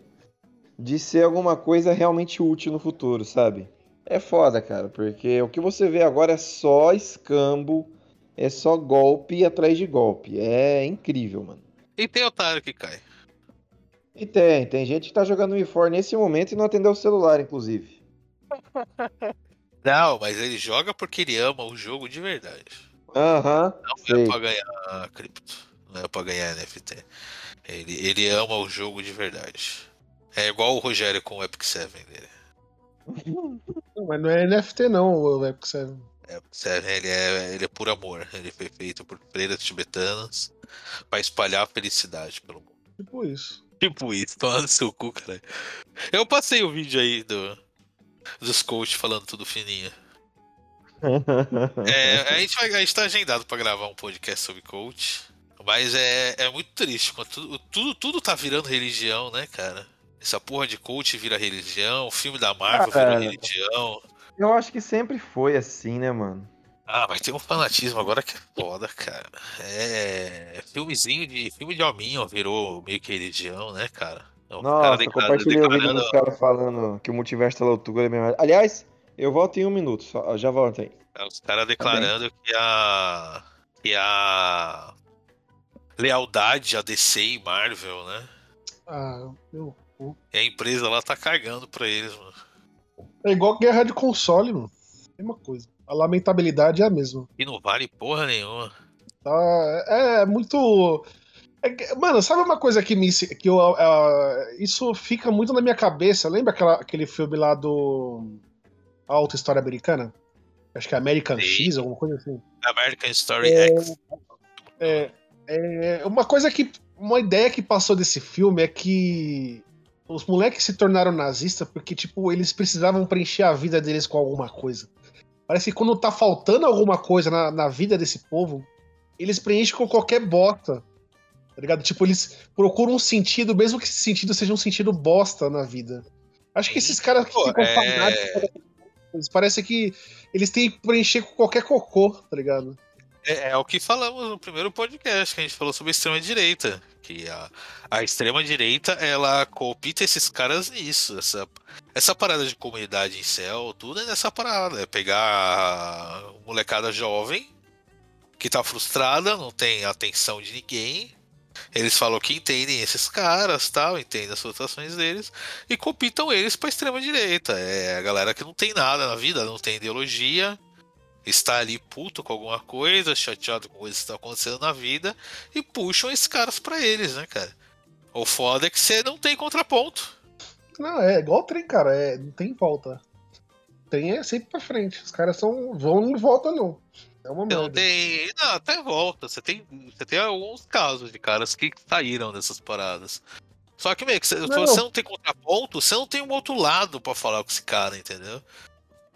de ser alguma coisa realmente útil no futuro, sabe? É foda, cara, porque o que você vê agora é só escambo, é só golpe atrás de golpe. É incrível, mano. E tem otário que cai. E tem, tem gente que tá jogando Wii nesse momento e não atendeu o celular, inclusive. Não, mas ele joga porque ele ama o jogo de verdade. Aham, Não sei. é pra ganhar cripto. Não é pra ganhar NFT. Ele, ele ama o jogo de verdade. É igual o Rogério com o Epic 7 dele. Não, mas não é NFT não, o Epic Seven. Epic 7, ele é, ele é por amor. Ele foi feito por freiras tibetanas pra espalhar a felicidade pelo mundo. Tipo isso. Tipo isso, toma no seu cu, cara. Eu passei o vídeo aí do, dos coaches falando tudo fininho. É, a, gente vai, a gente tá agendado pra gravar um podcast sobre coach. Mas é, é muito triste. Tudo, tudo, tudo tá virando religião, né, cara? Essa porra de coach vira religião, o filme da Marvel Cara. virou religião. Eu acho que sempre foi assim, né, mano? Ah, mas tem um fanatismo agora que é foda, cara. É. Filmezinho de. Filme de hominho virou meio que religião, né, cara? O cara Nossa, declara- compartilhei o vídeo declarando- dos caras falando que o multiverso da loucura é mesmo. Aliás, eu volto em um minuto, só, já volto aí. É, Os caras declarando que a. que a. lealdade a DC e Marvel, né? Ah, E a empresa lá tá cagando pra eles, mano. É igual guerra de console, mano. Mesma coisa. A lamentabilidade é a mesma. E não vale porra nenhuma. Tá? É, é muito. é mano, sabe uma coisa que me. Que eu, ah, isso fica muito na minha cabeça. Lembra aquela, aquele filme lá do. A Alta História Americana? Acho que é American Sim. X, alguma coisa assim. American Story É. X. É, é, uma coisa que. Uma ideia que passou desse filme é que os moleques se tornaram nazistas porque, tipo, eles precisavam preencher a vida deles com alguma coisa. Parece que quando tá faltando alguma coisa na, na vida desse povo, eles preenchem com qualquer bosta. Tá ligado? Tipo, eles procuram um sentido, mesmo que esse sentido seja um sentido bosta na vida. Acho que esses caras que ficam é- fanáticos, parece que eles têm que preencher com qualquer cocô, tá ligado? É, é o que falamos no primeiro podcast que a gente falou sobre a extrema-direita. Que a, a extrema-direita, ela coopta esses caras nisso. Essa, essa parada de comunidade em céu, tudo é nessa parada. É pegar molecada jovem que tá frustrada, não tem atenção de ninguém. Eles falam que entendem esses caras, tal, entendem as frustrações deles e copitam eles pra extrema-direita. É a galera que não tem nada na vida, não tem ideologia, está ali puto com alguma coisa, chateado com coisas que estão acontecendo na vida e puxam esses caras pra eles, né, cara? O foda é que você não tem contraponto. Não, é igual o trem, cara. É, não tem volta. O trem é sempre pra frente. Os caras são. vão não voltam, não. É uma Você não merda. tem. Não, até volta. Você tem, você tem alguns casos de caras que saíram dessas paradas. Só que, meio que, se Não. você não tem contraponto, você não tem um outro lado pra falar com esse cara, entendeu?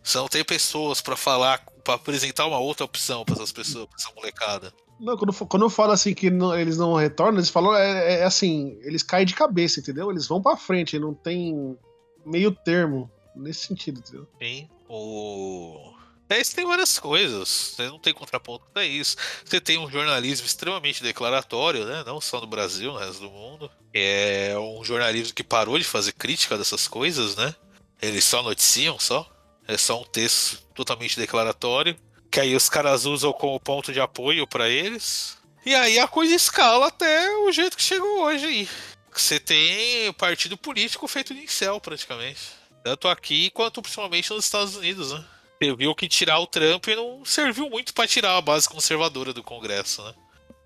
Você não tem pessoas pra falar pra apresentar uma outra opção pra essas pessoas, pra essa molecada. Não, quando, quando eu falo assim que não- eles não retornam, eles falam, é, é assim, eles caem de cabeça, entendeu? Eles vão pra frente, não tem meio termo nesse sentido, entendeu? Sim. O. É, isso tem várias coisas. Você não tem contraponto pra isso. Você tem um jornalismo extremamente declaratório, né? Não só no Brasil, no resto do mundo. É um jornalismo que parou de fazer crítica dessas coisas, né? Eles só noticiam só. É só um texto totalmente declaratório. Que aí os caras usam como ponto de apoio pra eles. E aí a coisa escala até o jeito que chegou hoje aí. Você tem partido político feito de incel, praticamente. Tanto aqui quanto principalmente nos Estados Unidos, né? Serviu que tirar o Trump não serviu muito pra tirar a base conservadora do Congresso, né?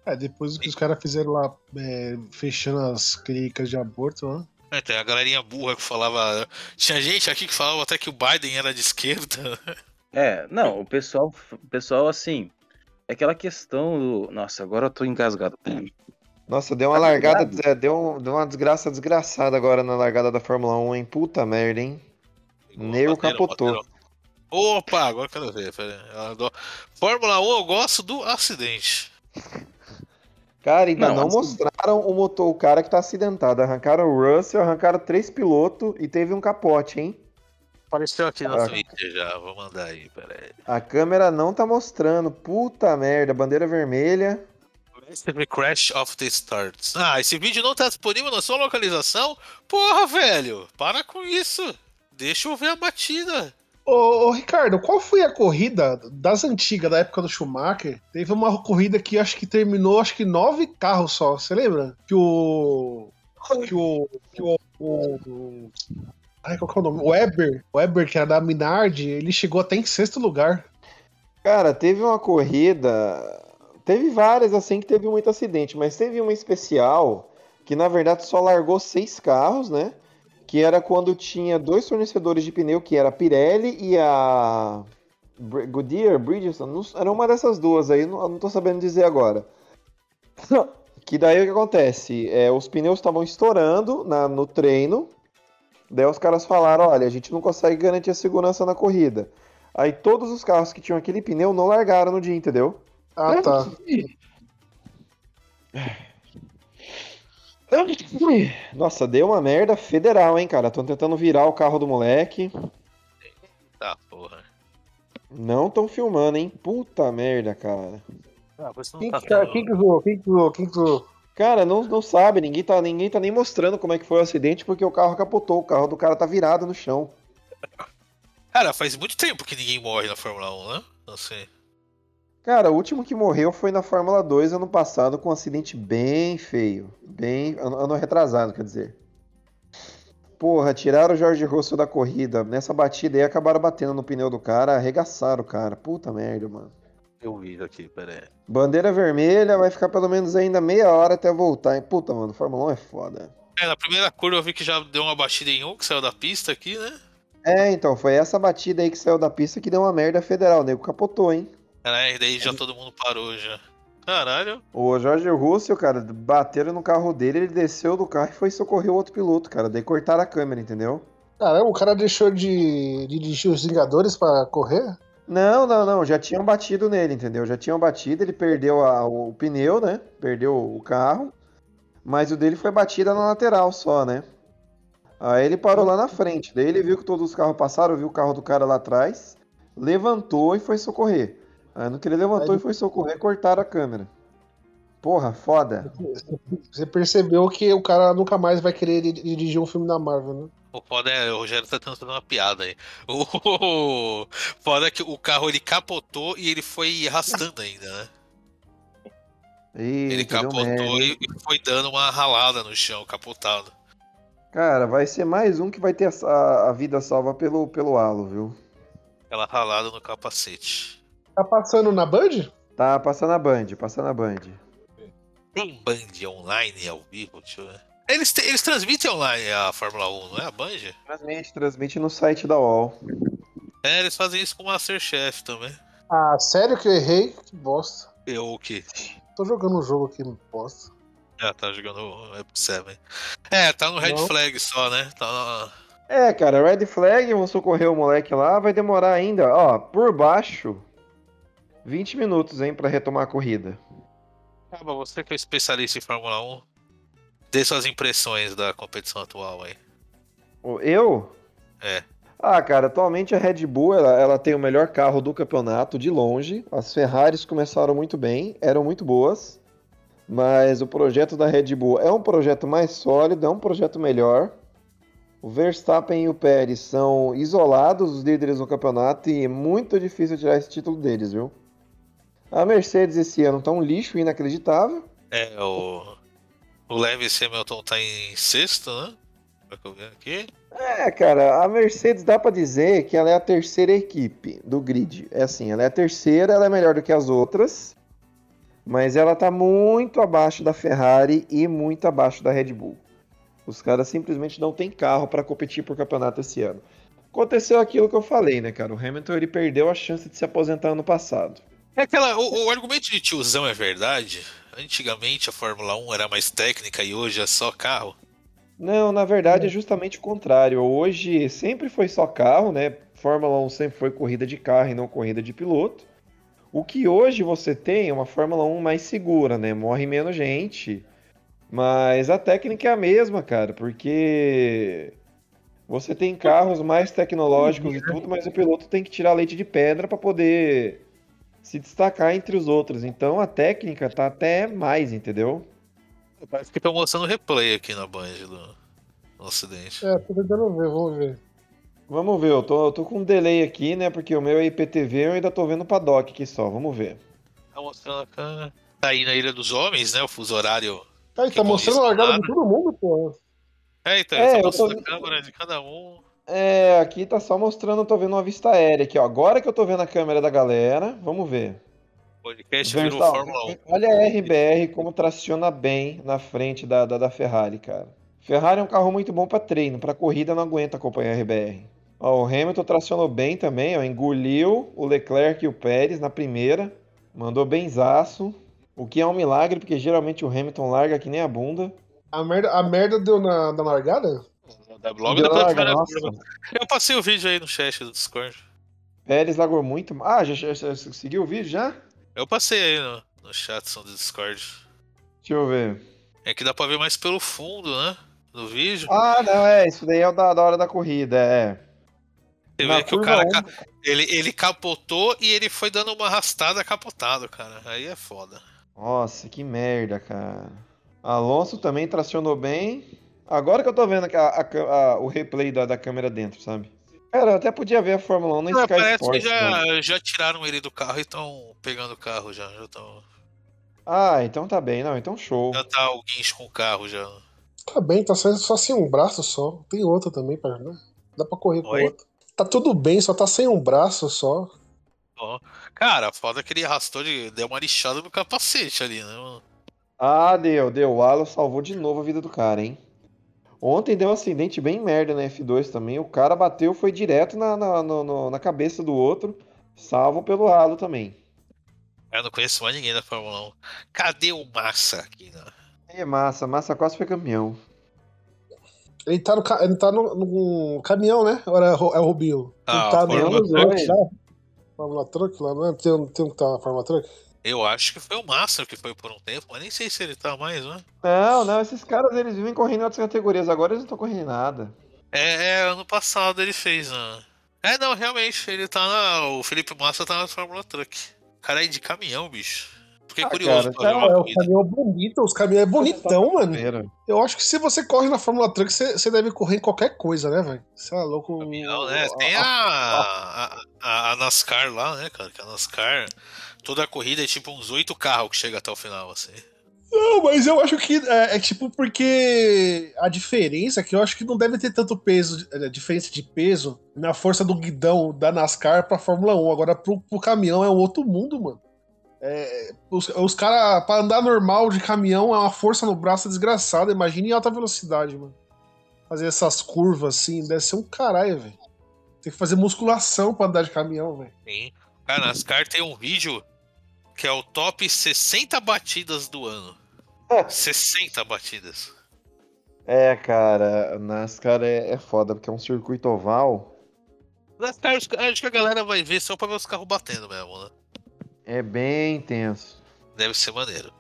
É, depois do que os caras fizeram lá, é, fechando as clínicas de aborto, né? É, tem a galerinha burra que falava. Tinha gente aqui que falava até que o Biden era de esquerda. É, não, o pessoal, o pessoal assim, é aquela questão do. Nossa, agora eu tô engasgado. Nossa, deu uma Tá largada, ligado? é, deu, deu uma desgraça desgraçada agora na largada da Fórmula 1, hein? Puta merda, hein? Neo capotou. Opa, agora eu quero ver. Fórmula 1 eu gosto do acidente. Cara, ainda Não, não, assim- mostraram o motor, o cara que tá acidentado. Arrancaram o Russell, arrancaram três pilotos e teve um capote, hein? Apareceu aqui no Ah. Twitter já, vou mandar aí, pera aí. A câmera não tá mostrando. Puta merda, bandeira vermelha. Massive Crash of the Stars. Ah, esse vídeo não tá disponível na sua localização? Porra, velho, para com isso. Deixa eu ver a batida. Ô, ô, Ricardo, qual foi a corrida das antigas, da época do Schumacher? Teve uma corrida que acho que terminou, acho que nove carros só, você lembra? Que o. Que o. Que o. o, o ai, qual que é o nome? O Weber, o Weber, que era da Minardi, ele chegou até em sexto lugar. Cara, teve uma corrida. Teve várias assim que teve muito acidente, mas teve uma especial que na verdade só largou seis carros, né? Que era quando tinha dois fornecedores de pneu, que era a Pirelli e a Goodyear, Bridgestone, era uma dessas duas aí, não, não tô sabendo dizer agora. Que daí o que acontece? É, os pneus estavam estourando na- no treino, daí os caras falaram, olha, a gente não consegue garantir a segurança na corrida. Aí todos os carros que tinham aquele pneu não largaram no dia, entendeu? Ah, tá. Nossa, deu uma merda federal, hein, cara? Estão tentando virar o carro do moleque. Tá, porra. Não estão filmando, hein? Puta merda, cara. Ah, Quem tá que, tá- quem que zoou? Quem que zoou? Quem que zoou? Cara, não, não sabe, ninguém tá, ninguém tá nem mostrando como é que foi o acidente porque o carro capotou, o carro do cara tá virado no chão. Cara, faz muito tempo que ninguém morre na Fórmula 1, né? Não sei. Cara, o último que morreu foi na Fórmula 2 ano passado com um acidente bem feio. Bem. Ano, retrasado, quer dizer. Porra, tiraram o Jorge Russell da corrida. Nessa batida aí acabaram batendo no pneu do cara, arregaçaram o cara. Puta merda, mano. Eu vi aqui, pera aí. Bandeira vermelha, vai ficar pelo menos ainda meia hora até voltar. hein? Puta, mano, Fórmula 1 é foda. É, na primeira curva eu vi que já deu uma batida em um, que saiu da pista aqui, né? É, então, foi essa batida aí que saiu da pista que deu uma merda federal. O nego capotou, hein? Caralho, daí já todo mundo parou já. Caralho. O Jorge Russell, cara, bateram no carro dele, ele desceu do carro e foi socorrer o outro piloto, cara. Daí cortaram a câmera, entendeu? Caramba, o cara deixou de, de dirigir os Vingadores pra correr? Não, não, não, já tinham batido nele, entendeu? Já tinham batido, ele perdeu a- o pneu, né? Perdeu o carro, mas o dele foi batida na lateral só, né? Aí ele parou lá na frente, daí ele viu que todos os carros passaram, viu o carro do cara lá atrás, levantou e foi socorrer. Aí no que ele levantou Aí- e foi socorrer, cortaram a câmera. Porra, foda. Você percebeu que o cara nunca mais vai querer di- dirigir um filme da Marvel, né? O foda é, o Rogério tá tentando fazer uma piada aí. O foda é que o carro ele capotou e ele foi arrastando ainda, né? Ele Eita, deu capotou e foi dando uma ralada no chão, capotado. Cara, vai ser mais um que vai ter a, a vida salva pelo, pelo halo, viu? Aquela ralada no capacete. Tá passando na Band? Tá passando a Band, passando a Band. Tem Band online ao vivo? Deixa eu ver. Eles, te- eles transmitem online a Fórmula 1, não é a Band? Transmite, transmite no site da UOL. É, eles fazem isso com o Masterchef também. Ah, sério que eu errei? Que bosta. Eu o quê? Tô jogando um jogo aqui, bosta. Ah, tá jogando Epic 7. É, tá no Red Não. Flag só, né? Tá na... É, cara, Red Flag, vão socorrer o moleque lá, vai demorar ainda. Ó, por baixo, 20 minutos, hein, pra retomar a corrida. Acaba, você que é especialista em Fórmula 1, dê suas impressões da competição atual aí. Eu? É. Ah, cara, atualmente a Red Bull ela, ela tem o melhor carro do campeonato de longe. As Ferraris começaram muito bem, eram muito boas, mas o projeto da Red Bull é um projeto mais sólido, é um projeto melhor. O Verstappen e o Pérez são isolados os líderes do campeonato e é muito difícil tirar esse título deles, viu? A Mercedes esse ano tá um lixo inacreditável. É, o, o Lewis Hamilton tá em sexto, né? Pra que eu ver aqui. É, cara, a Mercedes dá pra dizer que ela é a terceira equipe do grid. É assim, ela é a terceira, ela é melhor do que as outras, mas ela tá muito abaixo da Ferrari e muito abaixo da Red Bull. Os caras simplesmente não têm carro pra competir por campeonato esse ano. Aconteceu aquilo que eu falei, né, cara? O Hamilton ele perdeu a chance de se aposentar ano passado. É aquela. O, o argumento de tiozão é verdade. Antigamente a Fórmula 1 era mais técnica e hoje é só carro. Não, na verdade é justamente o contrário. Hoje sempre foi só carro, né? Fórmula 1 sempre foi corrida de carro e não corrida de piloto. O que hoje você tem é uma Fórmula 1 mais segura, né? Morre menos gente. Mas a técnica é a mesma, cara, porque você tem carros mais tecnológicos e tudo, mas o piloto tem que tirar leite de pedra para poder se destacar entre os outros. Então a técnica tá até mais, entendeu? Parece que estão mostrando replay aqui na Band do, do acidente. É, tô tentando ver, vamos ver. Vamos ver, eu tô, eu tô com um delay aqui, né? Porque o meu é IPTV, eu ainda tô vendo o paddock aqui só, vamos ver. Tá mostrando a Tá aí na Ilha dos Homens, né? O fuso horário. Aí, Que tá mostrando a largada de todo mundo, pô. É, então, É, tá eu tô mostrando a câmera de cada um. É, aqui tá só mostrando, eu tô vendo uma vista aérea aqui, ó. Agora que eu tô vendo a câmera da galera, vamos ver. O podcast virou Fórmula 1. olha a RBR como traciona bem na frente da, da, da Ferrari, cara. Ferrari é um carro muito bom pra treino, pra corrida não aguenta acompanhar a RBR. Ó, o Hamilton tracionou bem também, ó, engoliu o Leclerc e o Pérez na primeira, mandou benzaço, o que é um milagre, porque geralmente o Hamilton larga que nem a bunda. A merda, a merda deu na, na largada? Logo depois da primeira curva. Eu passei o vídeo aí no chat do Discord. Pérez largou muito. Ah, já, já, já seguiu o vídeo já? Eu passei aí no, no chat do Discord. Deixa eu ver. É que dá pra ver mais pelo fundo, né? Do vídeo. Ah, não, é, isso daí é o da, da hora da corrida, é. Você Na vê que o cara um- ca- ele, ele capotou e ele foi dando uma arrastada capotado, cara. Aí é foda. Nossa, que merda, cara. Alonso também tracionou bem. Agora que eu tô vendo a- a- a- o replay da, da câmera dentro, sabe? Cara, eu até podia ver a Fórmula 1 na Ah, Sky parece Sports. que né? já, já tiraram ele do carro e estão pegando o carro já. Já, tão, Ah, então tá bem, não, então show. já tá o guincho com o carro já. Tá bem, tá só, só sem um braço só. Tem outra também, pra, né? Dá pra correr com Oi? outra. Tá tudo bem, só tá sem um braço só. Ó, Cara, foda que ele arrastou, de, deu uma lixada no capacete ali, né? mano? Ah, deu, deu. O Alonso salvou de novo a vida do cara, hein? Ontem deu um acidente bem merda na F2 também. O cara bateu, foi direto na, na, no- no- na cabeça do outro. Salvo pelo halo também. Eu não conheço mais ninguém da Fórmula 1. Cadê o Massa aqui, né? É massa, massa quase foi campeão. Ele tá no, ele tá no, no caminhão, né? Agora é, o- Rubinho. Ah, ele tá Fórmula no Truck. lá. Fórmula Truck lá, não é? Tem, um- tem um que tá na Fórmula Truck? Eu acho que foi o Massa que foi por um tempo, mas nem sei se ele tá mais, né? Não, não, esses caras eles vivem correndo em outras categorias. Agora eles não estão correndo em nada. É, é, ano passado ele fez, né? É, não, realmente, ele tá na. O Felipe Massa tá na Fórmula Truck. Cara é de caminhão, bicho. Fiquei Ah, curioso cara, pra ver tá- uma É, o caminhão é bonito, os caminhões é bonitão, mano. Primeiro. Eu acho que se você corre na Fórmula Truck, você, você deve correr em qualquer coisa, né, velho? Você é louco. Caminhão, né? Tem a, a, a- a NASCAR lá, né, cara? Que a NASCAR, toda a corrida é tipo uns oito carros que chega até o final, assim. Não, mas eu acho que é, é tipo porque a diferença é que eu acho que não deve ter tanto peso, é, diferença de peso na força do guidão da NASCAR pra Fórmula 1. Agora pro, pro caminhão é um outro mundo, mano. É, os os caras, pra andar normal de caminhão, é uma força no braço desgraçada. Imagina em alta velocidade, mano. Fazer essas curvas assim, deve ser um caralho, velho. Tem que fazer musculação pra andar de caminhão, velho. Sim. Cara, a NASCAR tem um vídeo que é o top 60 batidas do ano. 60 batidas. É, cara, NASCAR é, é foda, porque é um circuito oval. NASCAR, acho que a galera vai ver só pra ver os carros batendo mesmo, né? É bem intenso. Deve ser maneiro.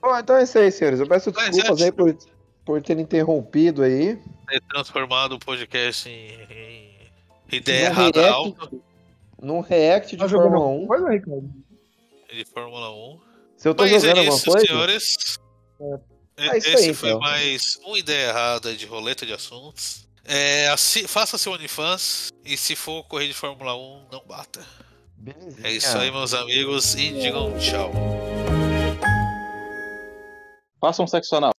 Bom, então é isso aí, senhores. Eu peço Mas desculpas é- aí por, por ter interrompido aí. Ter transformado o podcast em, em ideia Num errada react- alta Num react de Fórmula alguma 1. coisa, Ricardo? De Fórmula 1. Se eu tô Mas jogando é alguma isso, coisa. senhores. É isso Esse aí, foi então. mais uma ideia errada de roleta de assuntos. É, assi- faça seu OnlyFans e se for correr de Fórmula 1, não bata. Belezinha. É isso aí, meus amigos, e digam tchau. Faça um sexo anal.